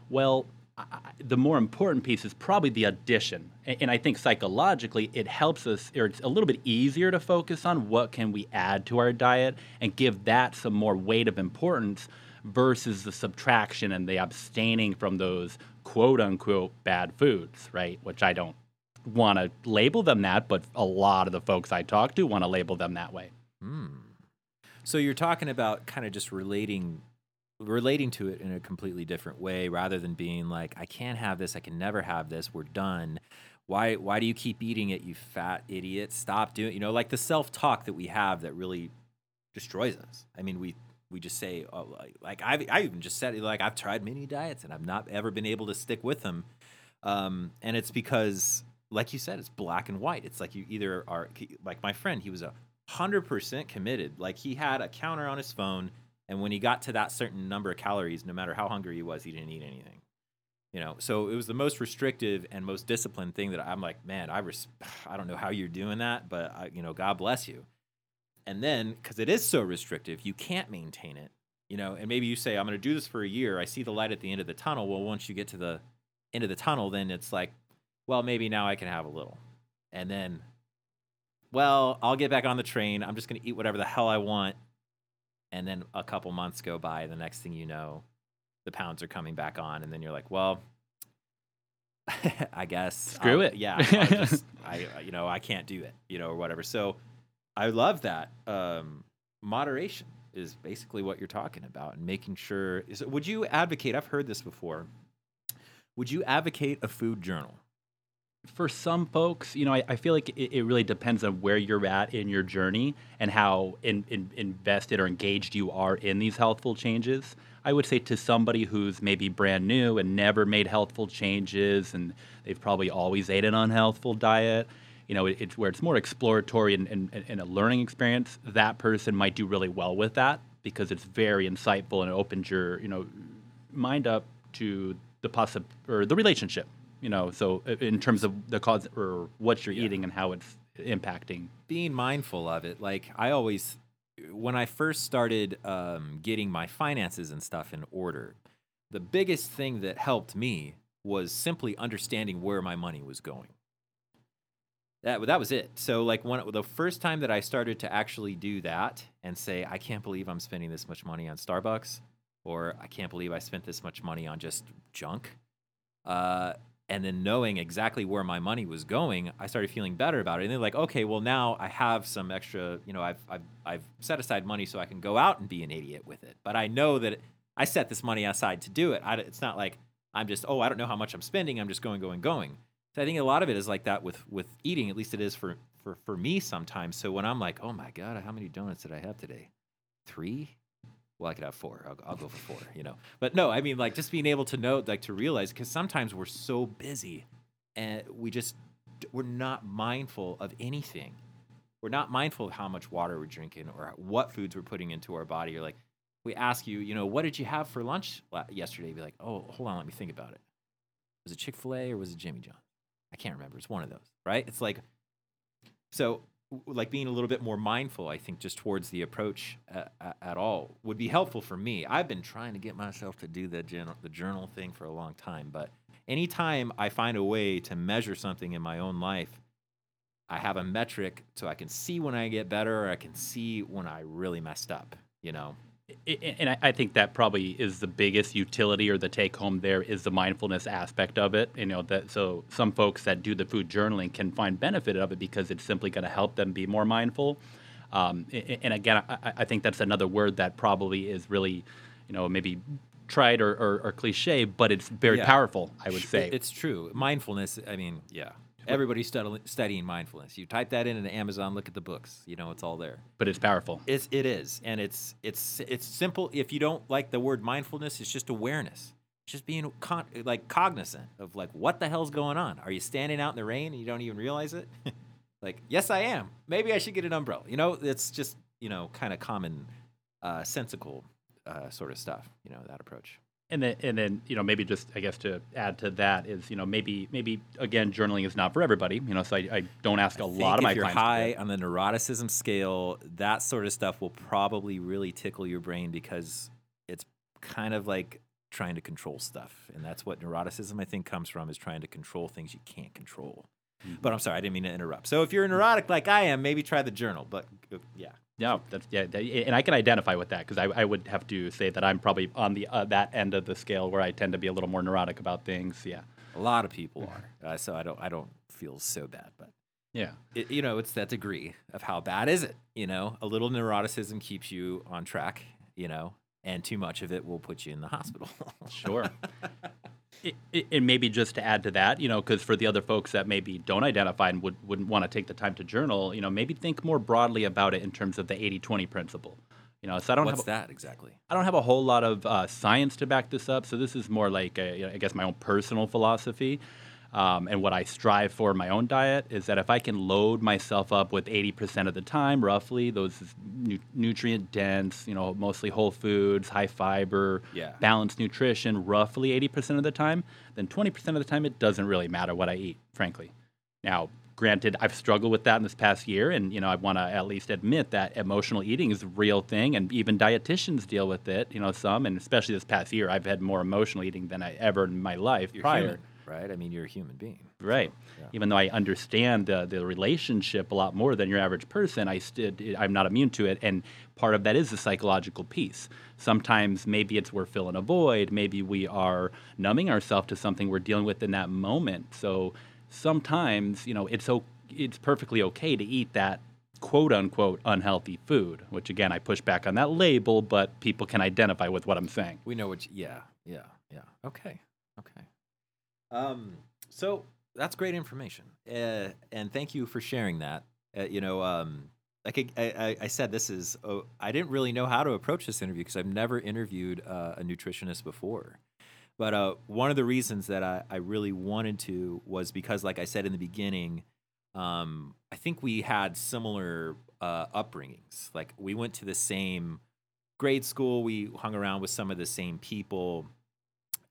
well, I, the more important piece is probably the addition. And, and I think psychologically, it helps us, or it's a little bit easier to focus on what can we add to our diet and give that some more weight of importance versus the subtraction and the abstaining from those quote unquote bad foods, right? Which I don't want to label them that, but a lot of the folks I talk to want to label them that way. Hmm. So you're talking about kind of just relating relating to it in a completely different way rather than being like I can't have this, I can never have this, we're done. Why why do you keep eating it, you fat idiot? Stop doing, you know, like the self-talk that we have that really destroys us. I mean, we we just say oh, like, like I've I even just said like I've tried many diets and I've not ever been able to stick with them. Um, and it's because like you said, it's black and white. It's like you either are like my friend, he was a hundred percent committed. Like he had a counter on his phone, and when he got to that certain number of calories, no matter how hungry he was, he didn't eat anything. You know, so it was the most restrictive and most disciplined thing that I'm like, man, I res- (sighs) I don't know how you're doing that, but I, you know, God bless you. And then because it is so restrictive, you can't maintain it. You know, and maybe you say, I'm going to do this for a year. I see the light at the end of the tunnel. Well, once you get to the end of the tunnel, then it's like, well, maybe now I can have a little. And then, well, I'll get back on the train. I'm just going to eat whatever the hell I want. And then a couple months go by. The next thing you know, the pounds are coming back on. And then you're like, well, (laughs) I guess. Screw I'll- it. Yeah. (laughs) Just, I, you know, I can't do it, you know, or whatever. So I love that. Um, moderation is basically what you're talking about and making sure. Is, would you advocate? I've heard this before. Would you advocate a food journal? For some folks, you know, I, I feel like it, it really depends on where you're at in your journey and how in, in, invested or engaged you are in these healthful changes. I would say to somebody who's maybe brand new and never made healthful changes and they've probably always ate an unhealthful diet, you know, it, it's where it's more exploratory and, and, and a learning experience, that person might do really well with that because it's very insightful and it opens your, you know, mind up to the possi- or the relationship you know so in terms of the cause or what you're Yeah. eating and how it's impacting. Being mindful of it like i always when i first started um, getting my finances and stuff in order the biggest thing that helped me was simply understanding where my money was going. That, that was it. So like when the first time that i started to actually do that and say i can't believe i'm spending this much money on starbucks or i can't believe i spent this much money on just junk uh, and then knowing exactly where my money was going, I started feeling better about it. And they're like, okay, well now I have some extra, you know, I've I've I've set aside money so I can go out and be an idiot with it. But I know that I set this money aside to do it. I, it's not like I'm just, oh, I don't know how much I'm spending. I'm just going, going, going. So I think a lot of it is like that with with eating. At least it is for for for me sometimes. So when I'm like, oh my god, how many donuts did I have today? Three. Well, I could have four. I'll, I'll go for four, you know. But no, I mean, like just being able to know, like to realize, because sometimes we're so busy and we just we're not mindful of anything. We're not mindful of how much water we're drinking or what foods we're putting into our body. Or like, we ask you, you know, what did you have for lunch yesterday? Be like, oh, hold on, let me think about it. Was it Chick Fil A or was it Jimmy John? I can't remember. It's one of those, right? It's like, so like being a little bit more mindful, I think, just towards the approach uh, at, at all would be helpful for me. I've been trying to get myself to do the journal, the journal thing for a long time, but anytime I find a way to measure something in my own life, I have a metric so I can see when I get better or I can see when I really messed up, you know? And I- think that probably is the biggest utility or the take home there is the mindfulness aspect of it. You know that so some folks that do the food journaling can find benefit of it because it's simply going to help them be more mindful. Um, and again, I, I think that's another word that probably is really, you know, maybe tried or, or, or cliche, but it's very Yeah. powerful. I would say. It's true. Mindfulness, I mean, yeah. Everybody's study, studying mindfulness. You type that in into Amazon, look at the books, you know, it's all there. but it's powerful. It's it is, and it's it's it's simple. If you don't like the word mindfulness, it's just awareness. It's just being con- like cognizant of like what the hell's going on. Are you standing out in the rain and you don't even realize it? (laughs) like, yes, I am. Maybe I should get an umbrella. You know, it's just you know kind of common, uh, sensical uh, sort of stuff. You know that approach. And then, and then, you know, maybe just I guess to add to that is, you know, maybe, maybe again, journaling is not for everybody. You know, so I, I don't ask a I lot of my if you're clients. high on the neuroticism scale, that sort of stuff will probably really tickle your brain because it's kind of like trying to control stuff, and that's what neuroticism I think comes from is trying to control things you can't control. Mm-hmm. But I'm sorry, I didn't mean to interrupt. So if you're neurotic like I am, maybe try the journal. But uh, yeah, No, that's yeah, and I can identify with that because I, I would have to say that I'm probably on the uh, that end of the scale where I tend to be a little more neurotic about things. Yeah, a lot of people are. Uh, so I don't I don't feels so bad, but Yeah. it, you know, it's that degree of how bad is it. You know, a little neuroticism keeps you on track. You know, and too much of it will put you in the hospital. Sure. (laughs) And maybe just to add to that, you know, because for the other folks that maybe don't identify and would, wouldn't want to take the time to journal, you know, maybe think more broadly about it in terms of the 80 20 principle. You know, so I don't What's have that exactly? I don't have a whole lot of uh, science to back this up, so this is more like a, you know, I guess my own personal philosophy. Um, and what I strive for in my own diet is that if I can load myself up with 80% of the time, roughly, those nu- nutrient dense, you know, mostly whole foods, high fiber, Yeah. balanced nutrition, roughly 80% of the time, then 20% of the time it doesn't really matter what I eat, frankly. Now, granted, I've struggled with that in this past year, and you know, I want to at least admit that emotional eating is a real thing, and even dietitians deal with it. You know, some, and especially this past year, I've had more emotional eating than I ever in my life You're prior. human, right? I mean, you're a human being. Right. yeah. Even though I understand the, the relationship a lot more than your average person, I still I'm not immune to it, and part of that is the psychological piece. Sometimes maybe it's we're filling a void, maybe we are numbing ourselves to something we're dealing with in that moment. So sometimes you know it's o- it's perfectly okay to eat that quote unquote unhealthy food, which again I push back on that label, but people can identify with what I'm saying. We know what. You, yeah, yeah, yeah. Okay. Um, so that's great information, uh, and thank you for sharing that. Uh, you know, um, like I, I, I said, this is. Oh, I didn't really know how to approach this interview because I've never interviewed uh, a nutritionist before. But uh, one of the reasons that I, I really wanted to was because, like I said in the beginning, um, I think we had similar uh, upbringings. Like we went to the same grade school, we hung around with some of the same people,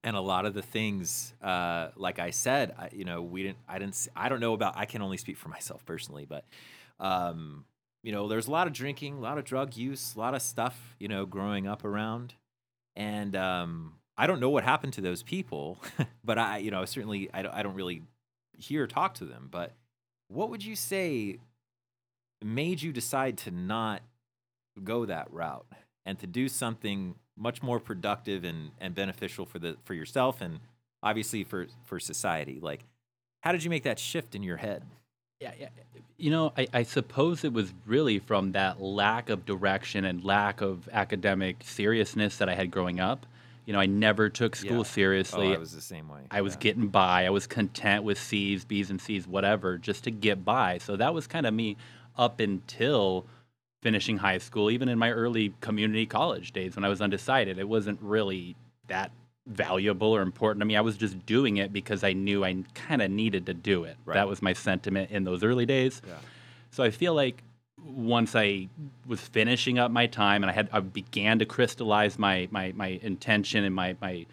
and a lot of the things, uh, like I said, I, you know, we didn't. I didn't. I don't know about. I can only speak for myself personally, but um, you know, there's a lot of drinking, a lot of drug use, a lot of stuff, you know, growing up around, and um, I don't know what happened to those people, (laughs) but I, you know, certainly I don't, I don't really hear talk to them. But what would you say made you decide to not go that route and to do something much more productive and, and beneficial for the for yourself and obviously for for society? Like, how did you make that shift in your head? Yeah, yeah. You know, I, I suppose it was really from that lack of direction and lack of academic seriousness that I had growing up. You know, I never took school Yeah. Oh, seriously. Oh, I was the same way. I was getting by. I was content with C's, B's, and C's, whatever, just to get by. So that was kind of me up until finishing high school, even in my early community college days when I was undecided. It wasn't really that valuable or important to me. I was just doing it because I knew I kind of needed to do it. Right. That was my sentiment in those early days. Yeah. So I feel like once I was finishing up my time and I had I began to crystallize my my my intention and my my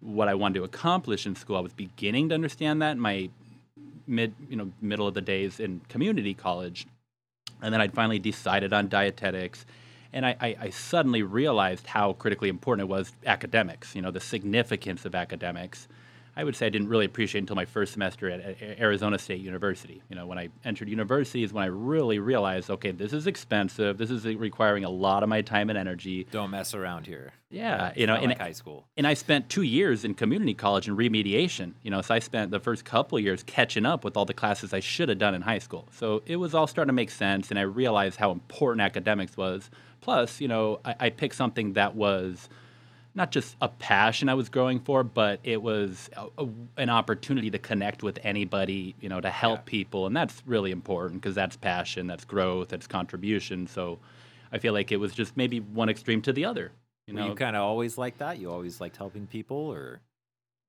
what I wanted to accomplish in school, I was beginning to understand that in my mid you know middle of the days in community college, and then I'd finally decided on dietetics. And I, I, I suddenly realized how critically important it was academics, you know, the significance of academics. I would say I didn't really appreciate until my first semester at, at Arizona State University. You know, when I entered university is when I really realized, okay, this is expensive. This is requiring a lot of my time and energy. Don't mess around here. Yeah, you know, and like high school. and I spent two years in community college in remediation. You know, so I spent the first couple of years catching up with all the classes I should have done in high school. So it was all starting to make sense, and I realized how important academics was. Plus, you know, I, I picked something that was not just a passion I was growing for, but it was a, a- an opportunity to connect with anybody, you know, to help Yeah. people, and that's really important because that's passion, that's growth, that's contribution. So I feel like it was just maybe one extreme to the other. You Were know, you kind of always like that? You always liked helping people, or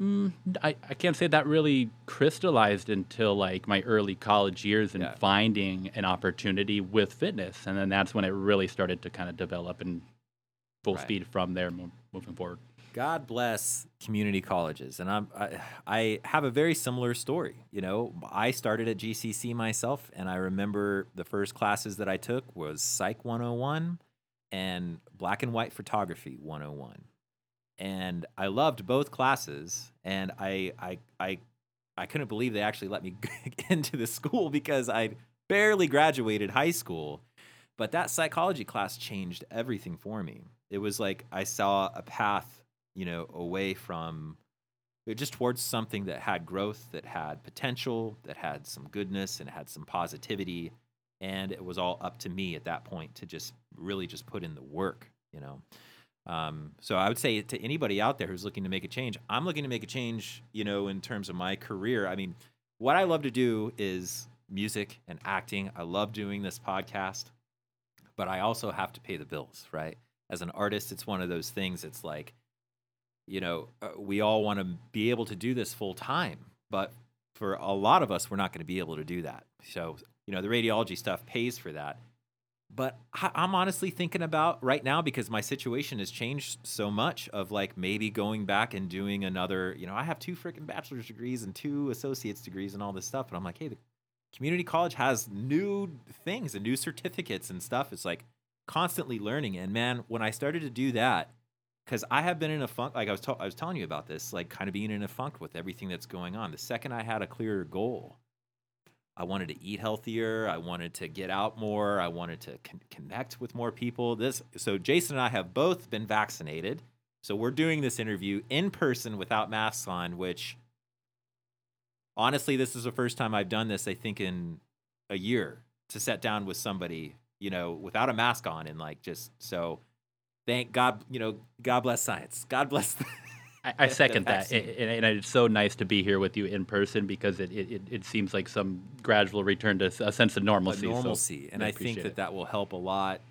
Mm, I, I can't say that really crystallized until like my early college years and Yeah. finding an opportunity with fitness. And then that's when it really started to kind of develop in full Right. speed from there moving forward. God bless community colleges, and I'm I, I have a very similar story. You know, I started at GCC myself, and I remember the first classes that I took was Psych 101 and Black and White Photography 101, and I loved both classes, and I I I I couldn't believe they actually let me (laughs) into the school because I barely graduated high school. But that psychology class changed everything for me. It was like I saw a path, you know, away from just towards something that had growth, that had potential, that had some goodness, and had some positivity. And it was all up to me at that point to just really just put in the work, you know. Um, so I would say to anybody out there who's looking to make a change, I'm looking to make a change, you know, in terms of my career. I mean, what I love to do is music and acting. I love doing this podcast, but I also have to pay the bills, right? As an artist, it's one of those things. It's like, you know, uh, we all want to be able to do this full time, but for a lot of us, we're not going to be able to do that. So, you know, the radiology stuff pays for that. But I'm honestly thinking about right now because my situation has changed so much of like maybe going back and doing another, you know, I have two freaking bachelor's degrees and two associate's degrees and all this stuff. And I'm like, hey, the community college has new things and new certificates and stuff. It's like constantly learning. And man, when I started to do that, because I have been in a funk, like I was, I was telling you about this, like kind of being in a funk with everything that's going on. The second I had a clearer goal, I wanted to eat healthier. I wanted to get out more. I wanted to con- connect with more people. This, so Jason and I have both been vaccinated. So we're doing this interview in person without masks on, which honestly, this is the first time I've done this, I think, in a year to sit down with somebody, you know, without a mask on and like just so thank God, you know, God bless science. God bless. The, I, (laughs) I second that, and, and it's so nice to be here with you in person because it, it, it- seems like some gradual return to a sense of normalcy. a so normalcy. and I think that that will help a lot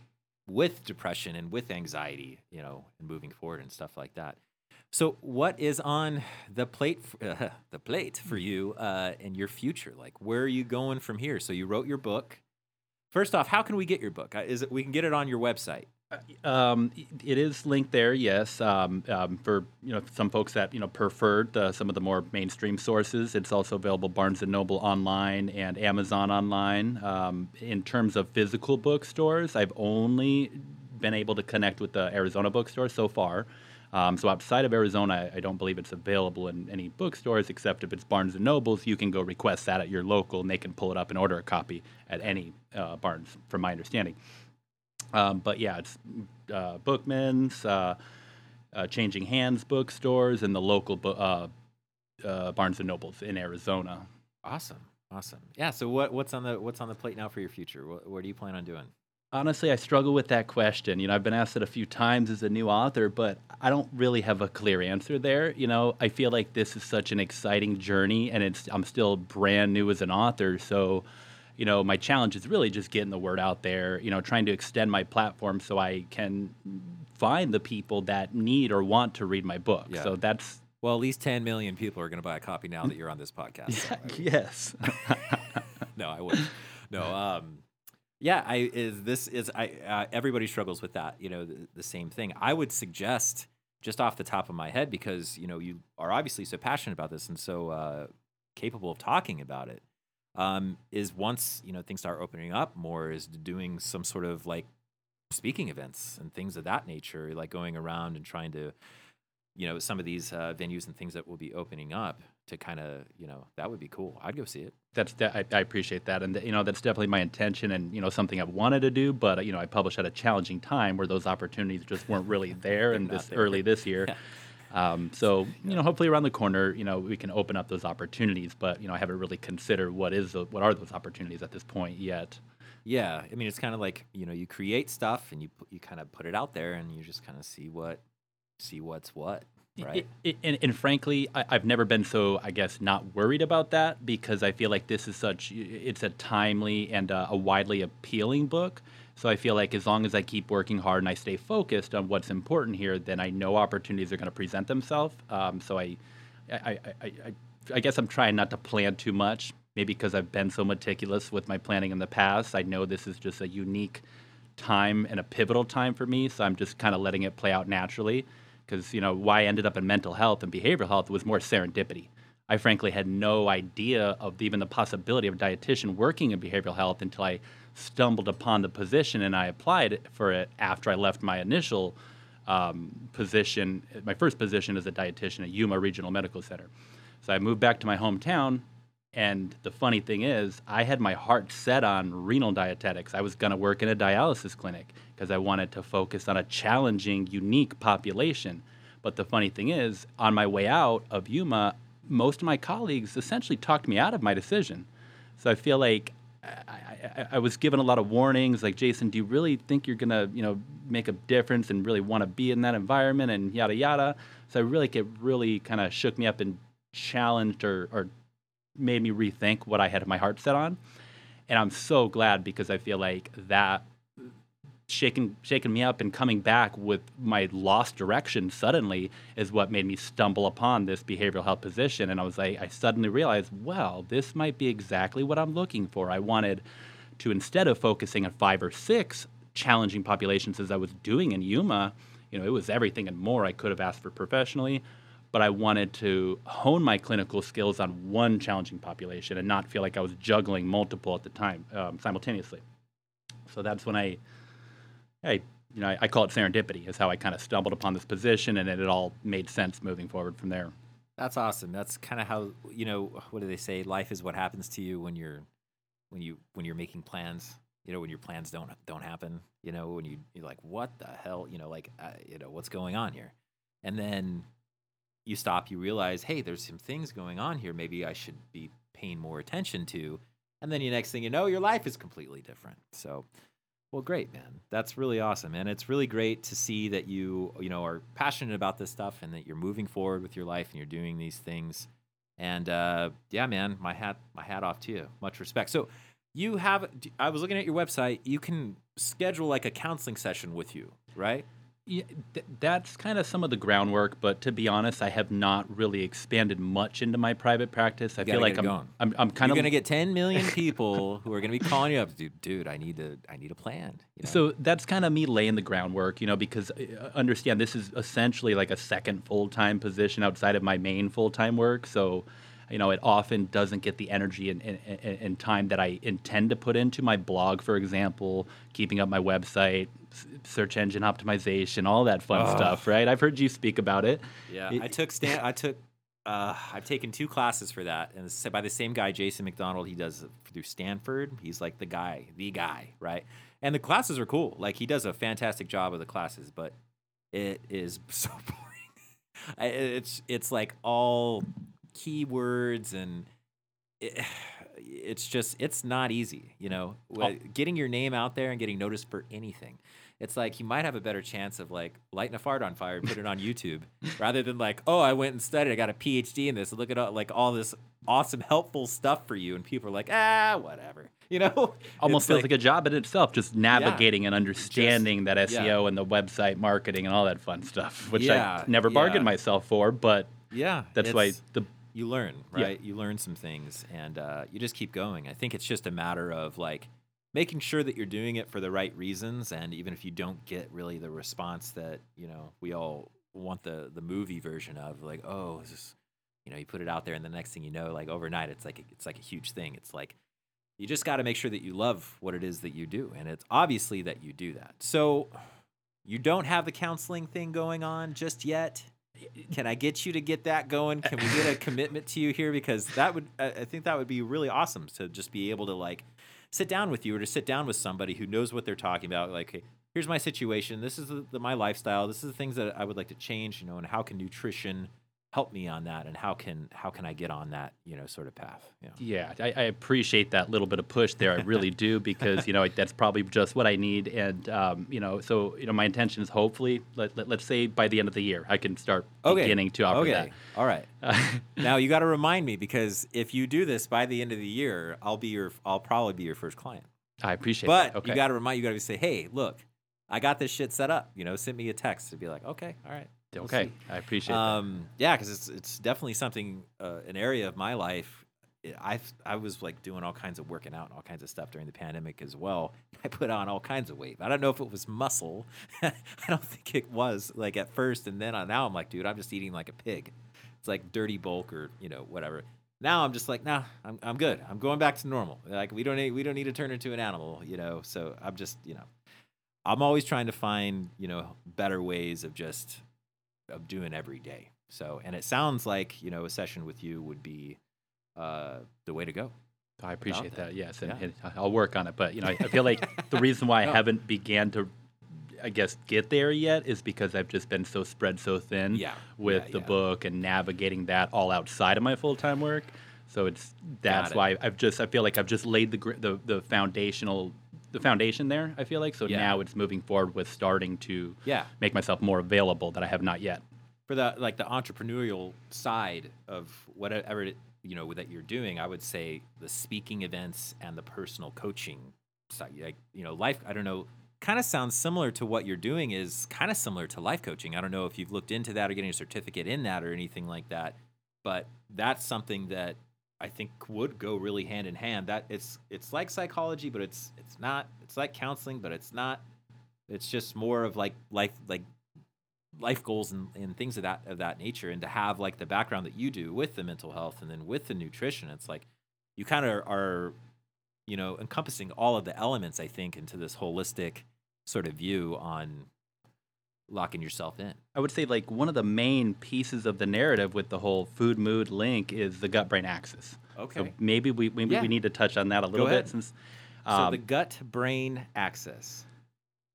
with depression and with anxiety, you know, and moving forward and stuff like that. So, what is on the plate? Uh, (laughs) the plate for you uh, in your future? Like, where are you going from here? So, you wrote your book. First off, how can we get your book? Uh, Is it we can get it on your website? Um, it is linked there, yes. Um, um, for you know some folks that you know preferred uh, some of the more mainstream sources, it's also available Barnes and Noble online and Amazon online. Um, in terms of physical bookstores, I've only been able to connect with the Arizona bookstore so far. Um, so outside of Arizona, I I don't believe it's available in any bookstores except if it's Barnes and Nobles. You can go request that at your local, and they can pull it up and order a copy at any uh, Barnes, from my understanding. Um, but yeah, it's uh, Bookmans, uh, uh, Changing Hands bookstores, and the local uh, uh, Barnes and Nobles in Arizona. Awesome, awesome. Yeah. So, what what's on the what's on the plate now for your future? What, what do you plan on doing? Honestly, I struggle with that question. You know, I've been asked it a few times as a new author, but I don't really have a clear answer there. You know, I feel like this is such an exciting journey, and it's I'm still brand new as an author, so you know, my challenge is really just getting the word out there. You know, trying to extend my platform so I can find the people that need or want to read my book. Yeah. So that's Well, at least 10 million people are going to buy a copy now that you're on this podcast. So I would- yes. (laughs) no, I wouldn't. No. Um, yeah, I is this is I uh, everybody struggles with that. You know, the, the same thing. I would suggest just off the top of my head because you know you are obviously so passionate about this and so uh, capable of talking about it. Um, is once you know things start opening up more, is doing some sort of like speaking events and things of that nature, like going around and trying to, you know, some of these uh, venues and things that will be opening up to kind of, you know, that would be cool. I'd go see it. That's de- I, I appreciate that, and you know that's definitely my intention, and you know something I've wanted to do, but you know I published at a challenging time where those opportunities just weren't really (laughs) there, and this there. early this year. (laughs) Um, so you know, hopefully around the corner, you know, we can open up those opportunities. But you know, I haven't really considered what is the, what are those opportunities at this point yet. Yeah, I mean, it's kind of like you know, you create stuff and you you kind of put it out there, and you just kind of see what see what's what, right? And, and frankly, I, I've never been so, I guess, not worried about that because I feel like this is such, it's a timely and uh, a widely appealing book. So I feel like as long as I keep working hard and I stay focused on what's important here, then I know opportunities are going to present themselves. Um, so I, I, I, I, I guess I'm trying not to plan too much, maybe because I've been so meticulous with my planning in the past. I know this is just a unique time and a pivotal time for me, so I'm just kind of letting it play out naturally. Because you know why I ended up in mental health and behavioral health was more serendipity. I frankly had no idea of even the possibility of a dietitian working in behavioral health until I stumbled upon the position and I applied for it after I left my initial um, position, my first position as a dietitian at Yuma Regional Medical Center. So I moved back to my hometown, and the funny thing is, I had my heart set on renal dietetics. I was going to work in a dialysis clinic because I wanted to focus on a challenging, unique population. But the funny thing is, on my way out of Yuma, most of my colleagues essentially talked me out of my decision. So I feel like I, I, I, was given a lot of warnings, like Jason, do you really think you're gonna, you know, make a difference and really want to be in that environment and yada yada. So I really, it really kind of shook me up and challenged or, or made me rethink what I had my heart set on. And I'm so glad because I feel like that shaking shaking me up and coming back with my lost direction suddenly is what made me stumble upon this behavioral health position. And I was like I suddenly realized well this might be exactly what I'm looking for. I wanted to instead of focusing on five or six challenging populations as I was doing in Yuma you know it was everything and more I could have asked for professionally but I wanted to hone my clinical skills on one challenging population and not feel like I was juggling multiple at the time um, simultaneously. So that's when I I, you know, I, I call it serendipity. Is how I kind of stumbled upon this position, and it, it all made sense moving forward from there. That's awesome. That's kind of how you know. What do they say? Life is what happens to you when you're when you when you're making plans. You know, when your plans don't don't happen. You know, when you you're like, what the hell? You know, like, uh, you know, what's going on here? And then you stop. You realize, hey, there's some things going on here. Maybe I should be paying more attention to. And then the next thing you know, your life is completely different. So well, great, man. That's really awesome, and it's really great to see that you, you know, are passionate about this stuff and that you're moving forward with your life and you're doing these things. And uh, yeah, man, my hat, my hat off to you. Much respect. So, you have. I was looking at your website. You can schedule like a counseling session with you, right? Yeah, th- that's kind of some of the groundwork, but to be honest, I have not really expanded much into my private practice. I feel like I'm, I'm, I'm, I'm kind You're of gonna get 10 million people who are gonna be calling you up, dude. Dude, I need to, I need a plan. You know? So that's kind of me laying the groundwork, you know, because uh, understand this is essentially like a second full time position outside of my main full time work. So you know, it often doesn't get the energy and, and, and, time that I intend to put into my blog, for example, keeping up my website, search engine optimization, all that fun oh. stuff, right? I've heard you speak about it. Yeah, it, I took Stan. I took. Uh, I've taken two classes for that, and by the same guy, Jason McDonald. He does it through Stanford. He's like the guy, the guy, right? And the classes are cool. Like he does a fantastic job of the classes, but it is (laughs) so boring. it's it's like all keywords and it, it's just it's not easy you know oh. getting your name out there and getting noticed for anything it's like you might have a better chance of like lighting a fart on fire and put it on (laughs) YouTube rather than like, oh, I went and studied, I got a PhD in this. Look at all, like all this awesome, helpful stuff for you, and people are like, ah, whatever, (laughs) you know. Almost it's feels like, like, a job in itself, just navigating yeah, and understanding just, that SEO yeah. and the website marketing and all that fun stuff, (laughs) which yeah, I never bargained myself for, but yeah, that's why the you learn, right? You learn some things, and uh, you just keep going. I think it's just a matter of like making sure that you're doing it for the right reasons, and even if you don't get really the response that you know we all want the the movie version of, like, oh, this, you know, you put it out there, and the next thing you know, like overnight, it's like a, it's like a huge thing. It's like you just got to make sure that you love what it is that you do, and it's obviously that you do that. So you don't have the counseling thing going on just yet can I get you to get that going? Can we get a (laughs) commitment to you here? Because that would, I think that would be really awesome to just be able to like sit down with you or to sit down with somebody who knows what they're talking about. Like, hey, here's my situation. This is the, the, my lifestyle. This is the things that I would like to change, you know, and how can nutrition help me on that and how can how can I get on that you know sort of path you know? yeah I, I, appreciate that little bit of push there I really do (laughs) because you know that's probably just what I need and um, you know so you know my intention is hopefully let, let, us say by the end of the year I can start okay. beginning to offer okay. that all right (laughs) now you got to remind me because if you do this by the end of the year I'll be your I'll probably be your first client I appreciate but that. Okay. you got to remind you got to say hey look I got this shit set up you know send me a text to be like okay all right okay, I appreciate um, that. Yeah, because it's it's definitely something, uh, an area of my life. I I was like doing all kinds of working out and all kinds of stuff during the pandemic as well. (laughs) I put on all kinds of weight. I don't know if it was muscle. (laughs) I don't think it was like at first, and then uh, now I'm like, dude, I'm just eating like a pig. It's like dirty bulk or you know whatever. Now I'm just like, nah, I'm I'm good. I'm going back to normal. Like we don't need we don't need to turn into an animal, you know. So I'm just you know, I'm always trying to find you know better ways of just of doing every day. So, and it sounds like you know a session with you would be uh, the way to go. I appreciate that. that. Yes, and, yeah. and, I'll work on it. But you know, I, feel like (laughs) the reason why I haven't began to I guess, get there yet is because I've just been so spread so thin Yeah. with Yeah, the book and navigating that all outside of my full time work. So it's that's it. why I've just I feel like I've just laid the the the foundational the foundation there. I feel like so Yeah. now it's moving forward with starting to Yeah. make myself more available that I have not yet. for the like the entrepreneurial side of whatever it, you know that you're doing, I would say the speaking events and the personal coaching side, like you know, life. I don't know. Kind of sounds similar to what you're doing. Is kind of similar to life coaching. I don't know if you've looked into that or getting a certificate in that or anything like that, but that's something that I think would go really hand in hand. That it's it's like psychology, but it's it's not. It's like counseling, but it's not. It's just more of like life like life goals and, and things of that of that nature and to have like the background that you do with the mental health and then with the nutrition it's like you kind of are you know encompassing all of the elements i think into this holistic sort of view on locking yourself in I would say like one of the main pieces of the narrative with the whole food mood link is the gut brain axis. okay So maybe we maybe Yeah. we need to touch on that a little ahead. bit since so um, the gut brain axis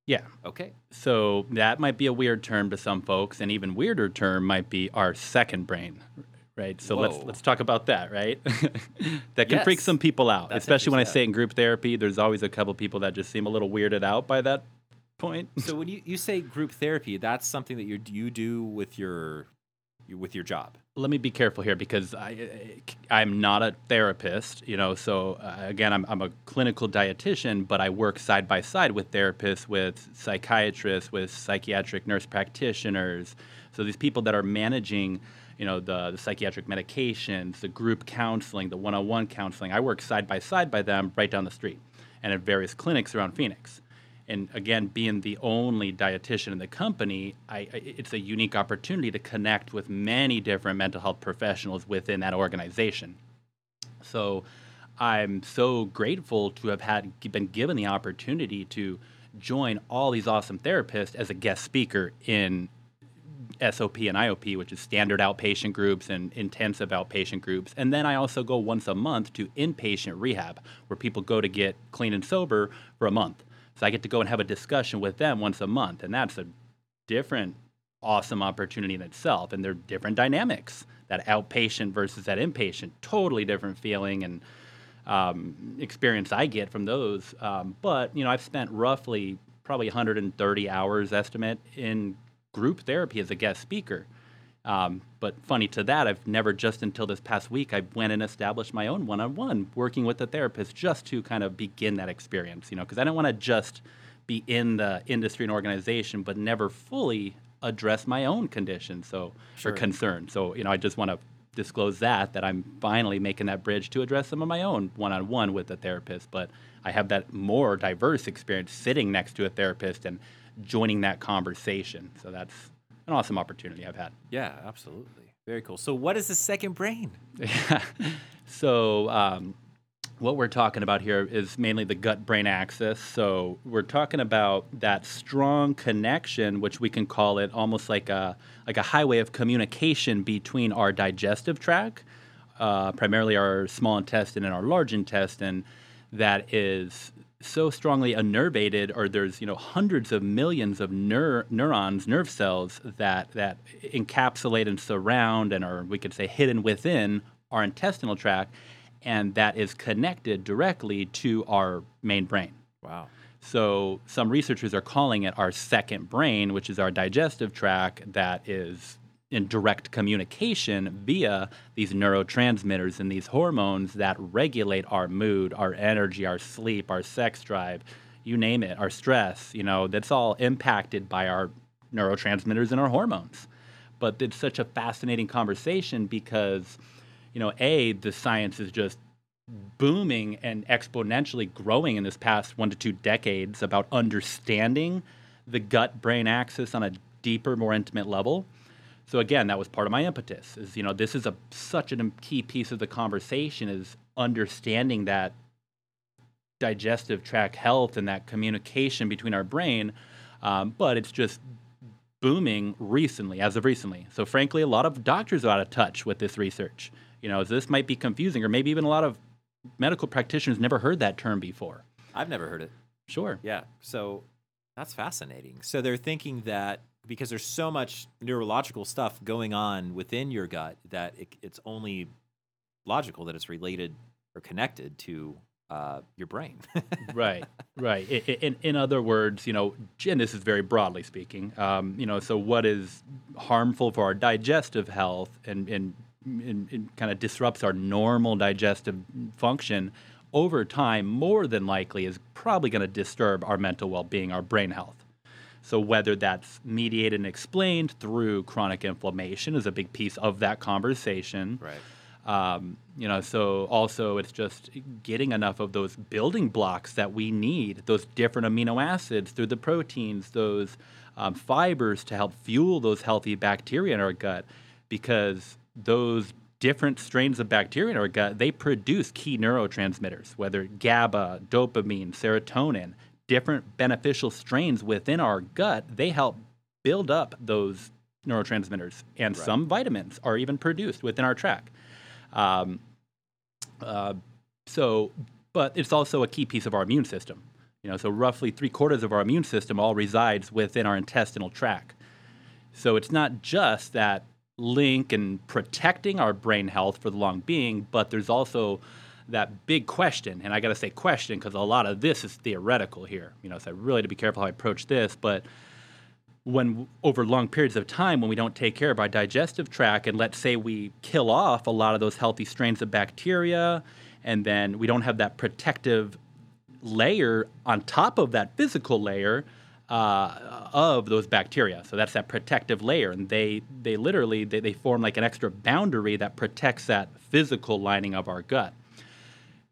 yeah. okay So that might be a weird term to some folks, and even weirder term might be our second brain, right? So let's let's talk about that, right? (laughs) that can freak some people out, That's especially when I say it in group therapy. There's always a couple people that just seem a little weirded out by that point. (laughs) so when you, you say group therapy that's something that you you do with your with your job Let me be careful here because I I'm not a therapist, you know. So uh, again, I'm I'm a clinical dietitian, but I work side by side with therapists, with psychiatrists, with psychiatric nurse practitioners. So these people that are managing, you know, the, the psychiatric medications, the group counseling, the one-on-one counseling. I work side by side by them right down the street, and at various clinics around Phoenix. And again, being the only dietitian in the company, I, it's a unique opportunity to connect with many different mental health professionals within that organization. So I'm so grateful to have had been given the opportunity to join all these awesome therapists as a guest speaker in SOP and IOP, which is standard outpatient groups and intensive outpatient groups. And then I also go once a month to inpatient rehab, where people go to get clean and sober for a month. So I get to go and have a discussion with them once a month. And that's a different, awesome opportunity in itself. And they're different dynamics. That outpatient versus that inpatient, totally different feeling and um, experience I get from those. Um, but, you know, I've spent roughly probably 130 hours estimate in group therapy as a guest speaker. Um, but funny to that, I've never just until this past week, I went and established my own one-on-one working with the therapist just to kind of begin that experience, you know, because I don't want to just be in the industry and organization, but never fully address my own condition, so Sure. or concern. So, you know, I just want to disclose that that I'm finally making that bridge to address some of my own one-on-one with the therapist, but I have that more diverse experience sitting next to a therapist and joining that conversation. So that's an awesome opportunity I've had. yeah absolutely. Very cool. So what is the second brain? (laughs) So um, what we're talking about here is mainly the gut brain axis. So we're talking about that strong connection which we can call it almost like a like a highway of communication between our digestive tract uh, primarily our small intestine and our large intestine that is so strongly innervated or there's you know hundreds of millions of neur- neurons nerve cells that that encapsulate and surround and are we could say hidden within our intestinal tract and that is connected directly to our main brain. Wow. So some researchers are calling it our second brain, which is our digestive tract that is in direct communication via these neurotransmitters and these hormones that regulate our mood, our energy, our sleep, our sex drive, you name it, our stress, you know, that's all impacted by our neurotransmitters and our hormones. But it's such a fascinating conversation because, you know, A, the science is just booming and exponentially growing in this past one to two decades about understanding the gut brain axis on a deeper, more intimate level. So again, that was part of my impetus. Is you know this is a such a key piece of the conversation is understanding that digestive tract health and that communication between our brain, um, but it's just booming recently, as of recently. So frankly, a lot of doctors are out of touch with this research. You know, this might be confusing, or maybe even a lot of medical practitioners never heard that term before. i've never heard it Sure. yeah so That's fascinating. So they're thinking that because there's so much neurological stuff going on within your gut that it, it's only logical that it's related or connected to uh, your brain. (laughs) right, right. In, in other words, you know, and this is very broadly speaking, um, you know, so what is harmful for our digestive health and, and, and, and kind of disrupts our normal digestive function over time, more than likely, is probably going to disturb our mental well being, our brain health. So, whether that's mediated and explained through chronic inflammation is a big piece of that conversation. right. Um, you know, so also it's just getting enough of those building blocks that we need, those different amino acids through the proteins, those um, fibers to help fuel those healthy bacteria in our gut, because those different strains of bacteria in our gut they produce key neurotransmitters, whether GABA, dopamine, serotonin, different beneficial strains within our gut. They help build up those neurotransmitters, and Right. some vitamins are even produced within our tract. Um, uh, so, but it's also a key piece of our immune system. You know, so roughly three quarters of our immune system all resides within our intestinal tract. So it's not just that link and protecting our brain health for the long being, but there's also that big question, and I got to say question because a lot of this is theoretical here. You know, so I really to be careful how I approach this, but when over long periods of time when we don't take care of our digestive tract and let's say we kill off a lot of those healthy strains of bacteria and then we don't have that protective layer on top of that physical layer uh, of those bacteria so that's that protective layer and they they literally they, they form like an extra boundary that protects that physical lining of our gut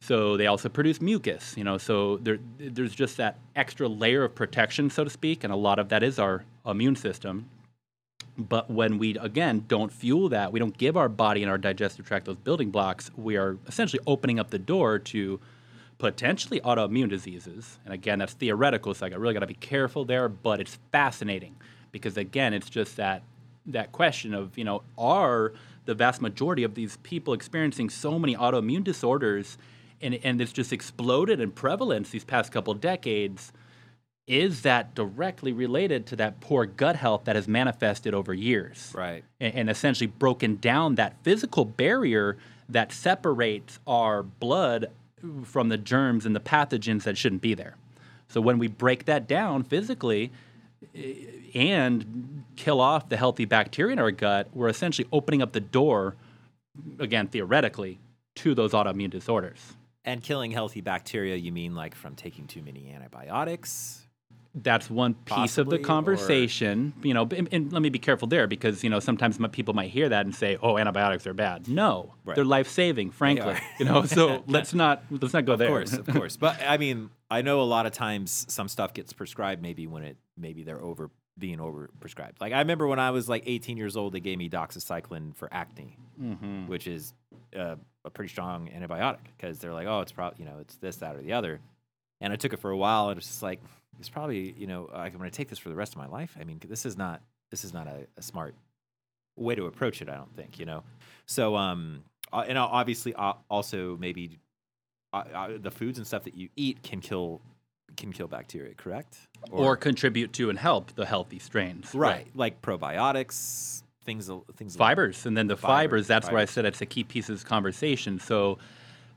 so they also produce mucus, you know. So there, there's just that extra layer of protection, so to speak, and a lot of that is our immune system. But when we again don't fuel that, we don't give our body and our digestive tract those building blocks. We are essentially opening up the door to potentially autoimmune diseases. And again, that's theoretical, so I really got to be careful there. But it's fascinating because again, it's just that that question of you know are the vast majority of these people experiencing so many autoimmune disorders and, and it's just exploded in prevalence these past couple decades is that directly related to that poor gut health that has manifested over years Right. and, and essentially broken down that physical barrier that separates our blood from the germs and the pathogens that shouldn't be there. So when we break that down physically eh, and kill off the healthy bacteria in our gut, we're essentially opening up the door, again, theoretically, to those autoimmune disorders. And killing healthy bacteria, you mean like from taking too many antibiotics? that's one piece Possibly, of the conversation you know and, and let me be careful there because you know sometimes my, people might hear that and say oh antibiotics are bad no Right. they're life-saving frankly you know so (laughs) let's not let's not go Of there Of course, of course. (laughs) But I mean, I know a lot of times some stuff gets prescribed maybe when it maybe they're over being over prescribed. Like I remember when I was like 18 years old, they gave me doxycycline for acne, Mhm. which is uh, a pretty strong antibiotic because they're like, oh, it's probably you know it's this, that, or the other. And I took it for a while, and it's just like it's probably you know I'm going to take this for the rest of my life. I mean, this is not this is not a, a smart way to approach it. I don't think you know. So um, uh, and obviously uh, also maybe uh, uh, the foods and stuff that you eat can kill can kill bacteria, correct? or, contribute to and help the healthy strains right, like probiotics, things al- things like- fibers and then the Fiber, fibers that's where i said it's a key piece of this conversation. So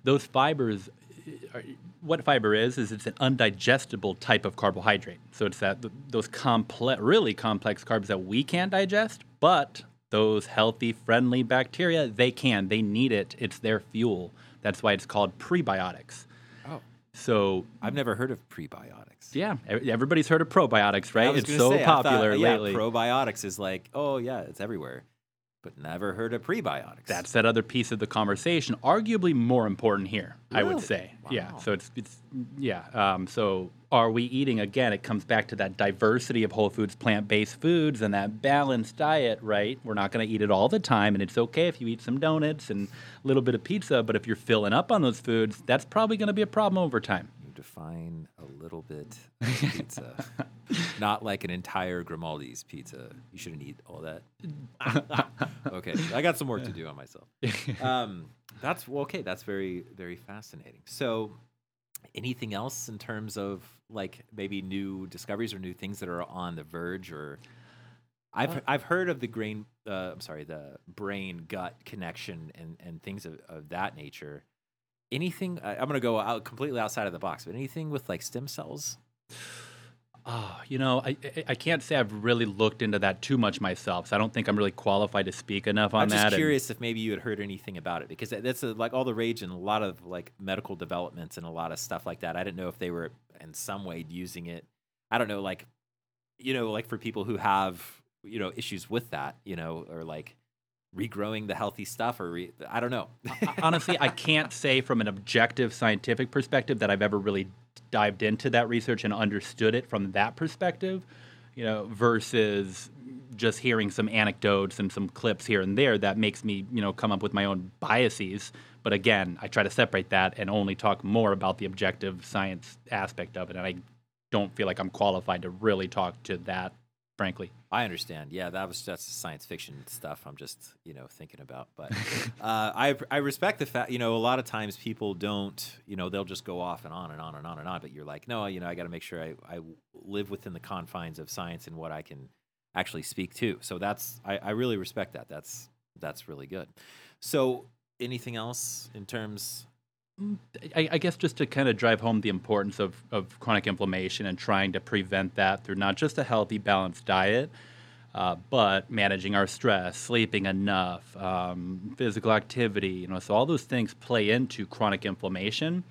those fibers uh, are, what fiber is is it's an undigestible type of carbohydrate. So it's that those complex really complex carbs that we can't digest but those healthy friendly bacteria they can. They need it. It's their fuel. That's why it's called prebiotics so I've never heard of prebiotics. yeah everybody's heard of probiotics right it's so say, I thought, popular yeah, lately probiotics is like, oh yeah, it's everywhere, but never heard of prebiotics. That's that other piece of the conversation, arguably more important here, I would Really? say. Yeah. So it's it's yeah. Um, so are we eating again? It comes back to that diversity of whole foods, plant-based foods, and that balanced diet, right? We're not going to eat it all the time, and it's okay if you eat some donuts and a little bit of pizza, but if you're filling up on those foods, that's probably going to be a problem over time. you define a little bit pizza, (laughs) not like an entire Grimaldi's pizza. You shouldn't eat all that. (laughs) okay, I got some work to do on myself. (laughs) Um, that's well, okay. That's very very fascinating. So, anything else in terms of like maybe new discoveries or new things that are on the verge or I've Uh, I've heard of the grain uh, I'm sorry the brain gut connection and and things of, of that nature. Anything I, I'm gonna go out completely outside of the box, but anything with like stem cells. Oh, you know, I, I I can't say I've really looked into that too much myself. So I don't think I'm really qualified to speak enough on that. I'm that. just and- curious if maybe you had heard anything about it because that- that's like all the rage and a lot of like medical developments and a lot of stuff like that. I didn't know if they were in some way using it. I don't know, like you know, like for people who have you know issues with that, you know, or like regrowing the healthy stuff, or re- I don't know. (laughs) honestly, I can't say from an objective scientific perspective that I've ever really dived into that research and understood it from that perspective, you know, versus just hearing some anecdotes and some clips here and there that makes me, you know, come up with my own biases. But again, I try to separate that and only talk more about the objective science aspect of it. And I don't feel like I'm qualified to really talk to that, frankly. I understand. Yeah, that was just science fiction stuff. I'm just you know thinking about, but uh, I I respect the fact you know a lot of times people don't you know they'll just go off and on and on and on and on. But you're like, no, you know I got to make sure I I live within the confines of science and what I can actually speak to. So that's I, I really respect that. That's that's really good. So anything else in terms? I, I guess just to kind of drive home the importance of, of chronic inflammation and trying to prevent that through not just a healthy, balanced diet, uh, but managing our stress, sleeping enough, um, physical activity. You know, so all those things play into chronic inflammation.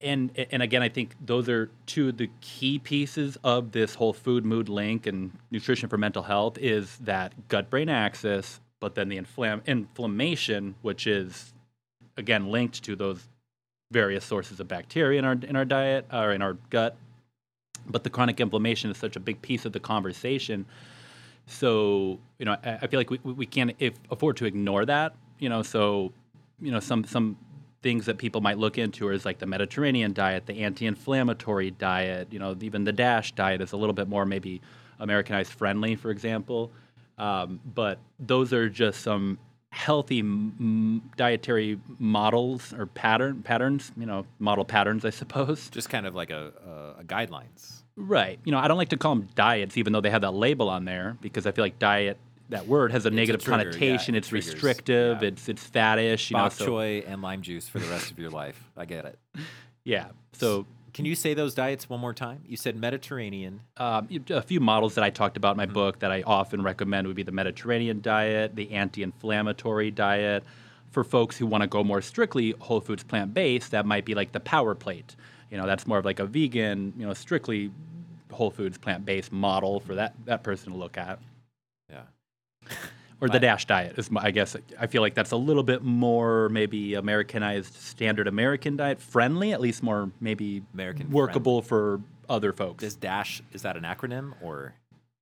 And and again, I think those are two of the key pieces of this whole food mood link and nutrition for mental health is that gut brain axis, but then the inflam- inflammation, which is again linked to those various sources of bacteria in our in our diet or in our gut. But the chronic inflammation is such a big piece of the conversation. So you know, I, I feel like we, we can't if, afford to ignore that. You know, so you know some some things that people might look into is like the Mediterranean diet, the anti-inflammatory diet. You know, even the DASH diet is a little bit more maybe Americanized friendly, for example. Um, but those are just some healthy m- dietary models or pattern patterns. You know, model patterns, I suppose. Just kind of like a, a, a guidelines. Right. You know, I don't like to call them diets, even though they have that label on there, because I feel like diet. That word has a negative trigger, connotation. it it's triggers, restrictive. yeah. It's it's faddish. You know, Bok so choy and lime juice for the rest of your life. I get it. (laughs) yeah. So Can you say those diets one more time? You said Mediterranean. um, a few models that I talked about in Mm-hmm. my book that I often recommend would be the Mediterranean diet, the anti-inflammatory diet. For folks who want to go more strictly whole foods plant-based, that might be like the power plate. You know, that's more of like a vegan, you know, strictly whole foods plant-based model for that that person to look at. Yeah. (laughs) Or the dash diet is, my, I guess. I feel like that's a little bit more maybe Americanized, standard American diet friendly, at least more maybe American workable for other folks. Does DASH is that an acronym or?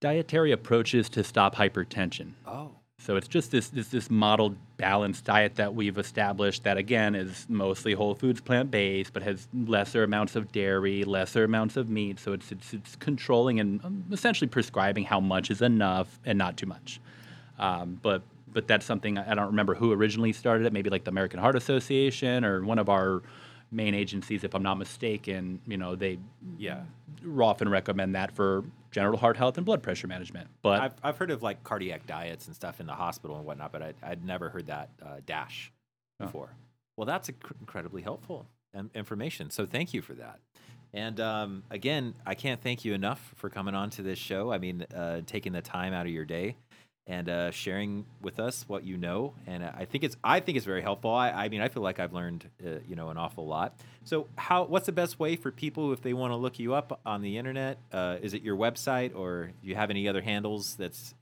dietary approaches to stop hypertension. Oh. So it's just this this this modeled balanced diet that we've established that again is mostly whole foods plant based, but has lesser amounts of dairy, lesser amounts of meat. So it's it's, it's controlling and um, essentially prescribing how much is enough and not too much. Um, but but that's something I don't remember who originally started it. Maybe like the American Heart Association or one of our main agencies, if I'm not mistaken. You know they Yeah. often recommend that for general heart health and blood pressure management. But I've, I've heard of like cardiac diets and stuff in the hospital and whatnot, but I, I'd never heard that uh, dash Oh. before. Well, that's inc- incredibly helpful um, information. So thank you for that. And um, again, I can't thank you enough for coming on to this show. I mean, uh, taking the time out of your day and uh, sharing with us what you know. And I think it's I think it's very helpful. I, I mean, I feel like I've learned uh, you know an awful lot. So how what's the best way for people if they want to look you up on the internet? Uh, is it your website or do you have any other handles that's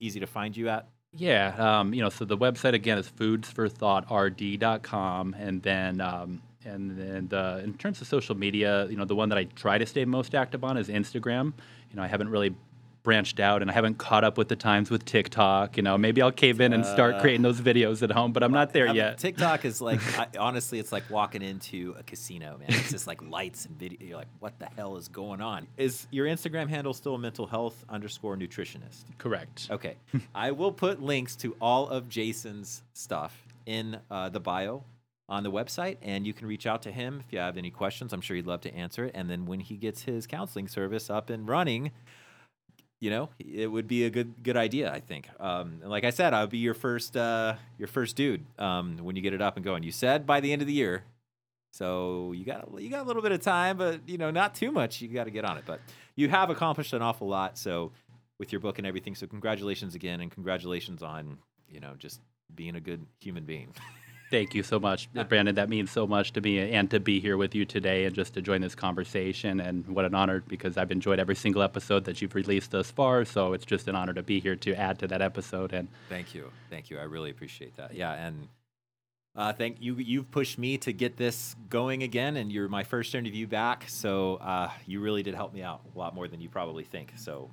easy to find you at? Yeah, um, you know, so the website again is foodsforthoughtrd.com, and then um, and then the, in terms of social media, you know, the one that I try to stay most active on is Instagram. You know, I haven't really branched out, and I haven't caught up with the times with TikTok. You know, maybe I'll cave in and start Uh, creating those videos at home, but I'm not there I mean, yet. TikTok is like (laughs) I, honestly, it's like walking into a casino, man. It's just like lights and video. You're like, what the hell is going on? Is your Instagram handle still mental health underscore nutritionist? Correct. Okay, (laughs) I will put links to all of Jason's stuff in uh, the bio on the website, and you can reach out to him if you have any questions. I'm sure he'd love to answer it. And then when he gets his counseling service up and running, you know, it would be a good good idea. I think. Um, and like I said, I'll be your first uh, your first dude um, when you get it up and going. You said by the end of the year, so you got you got a little bit of time, but you know, not too much. You got to get on it. But you have accomplished an awful lot. So with your book and everything. So congratulations again, and congratulations on you know just being a good human being. (laughs) Thank you so much, Brandon. That means so much to me and to be here with you today and just to join this conversation. And what an honor because I've enjoyed every single episode that you've released thus far. So it's just an honor to be here to add to that episode. And thank you. Thank you. I really appreciate that. Yeah. And uh, thank you. You've pushed me to get this going again, and you're my first interview back. So uh, you really did help me out a lot more than you probably think. So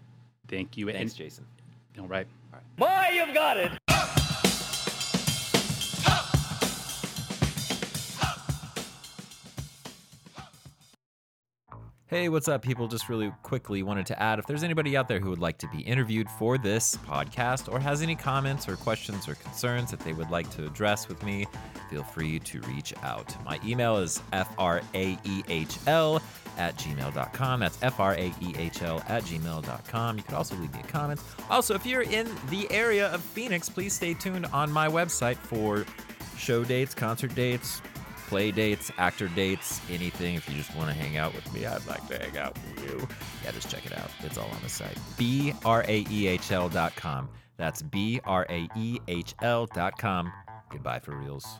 thank you. Thanks, and, Jason. All right. All right. Boy, you've got it. Hey, what's up, people? Just really quickly wanted to add if there's anybody out there who would like to be interviewed for this podcast or has any comments or questions or concerns that they would like to address with me, feel free to reach out. My email is fraehl at gmail.com. That's fraehl at gmail.com. You could also leave me a comment. Also, if you're in the area of Phoenix, please stay tuned on my website for show dates, concert dates, play dates, actor dates, anything. If you just want to hang out with me, I'd like to hang out with you. Yeah, just check it out. It's all on the site. B R A E H L dot com. That's B R A E H L dot com. Goodbye for reals.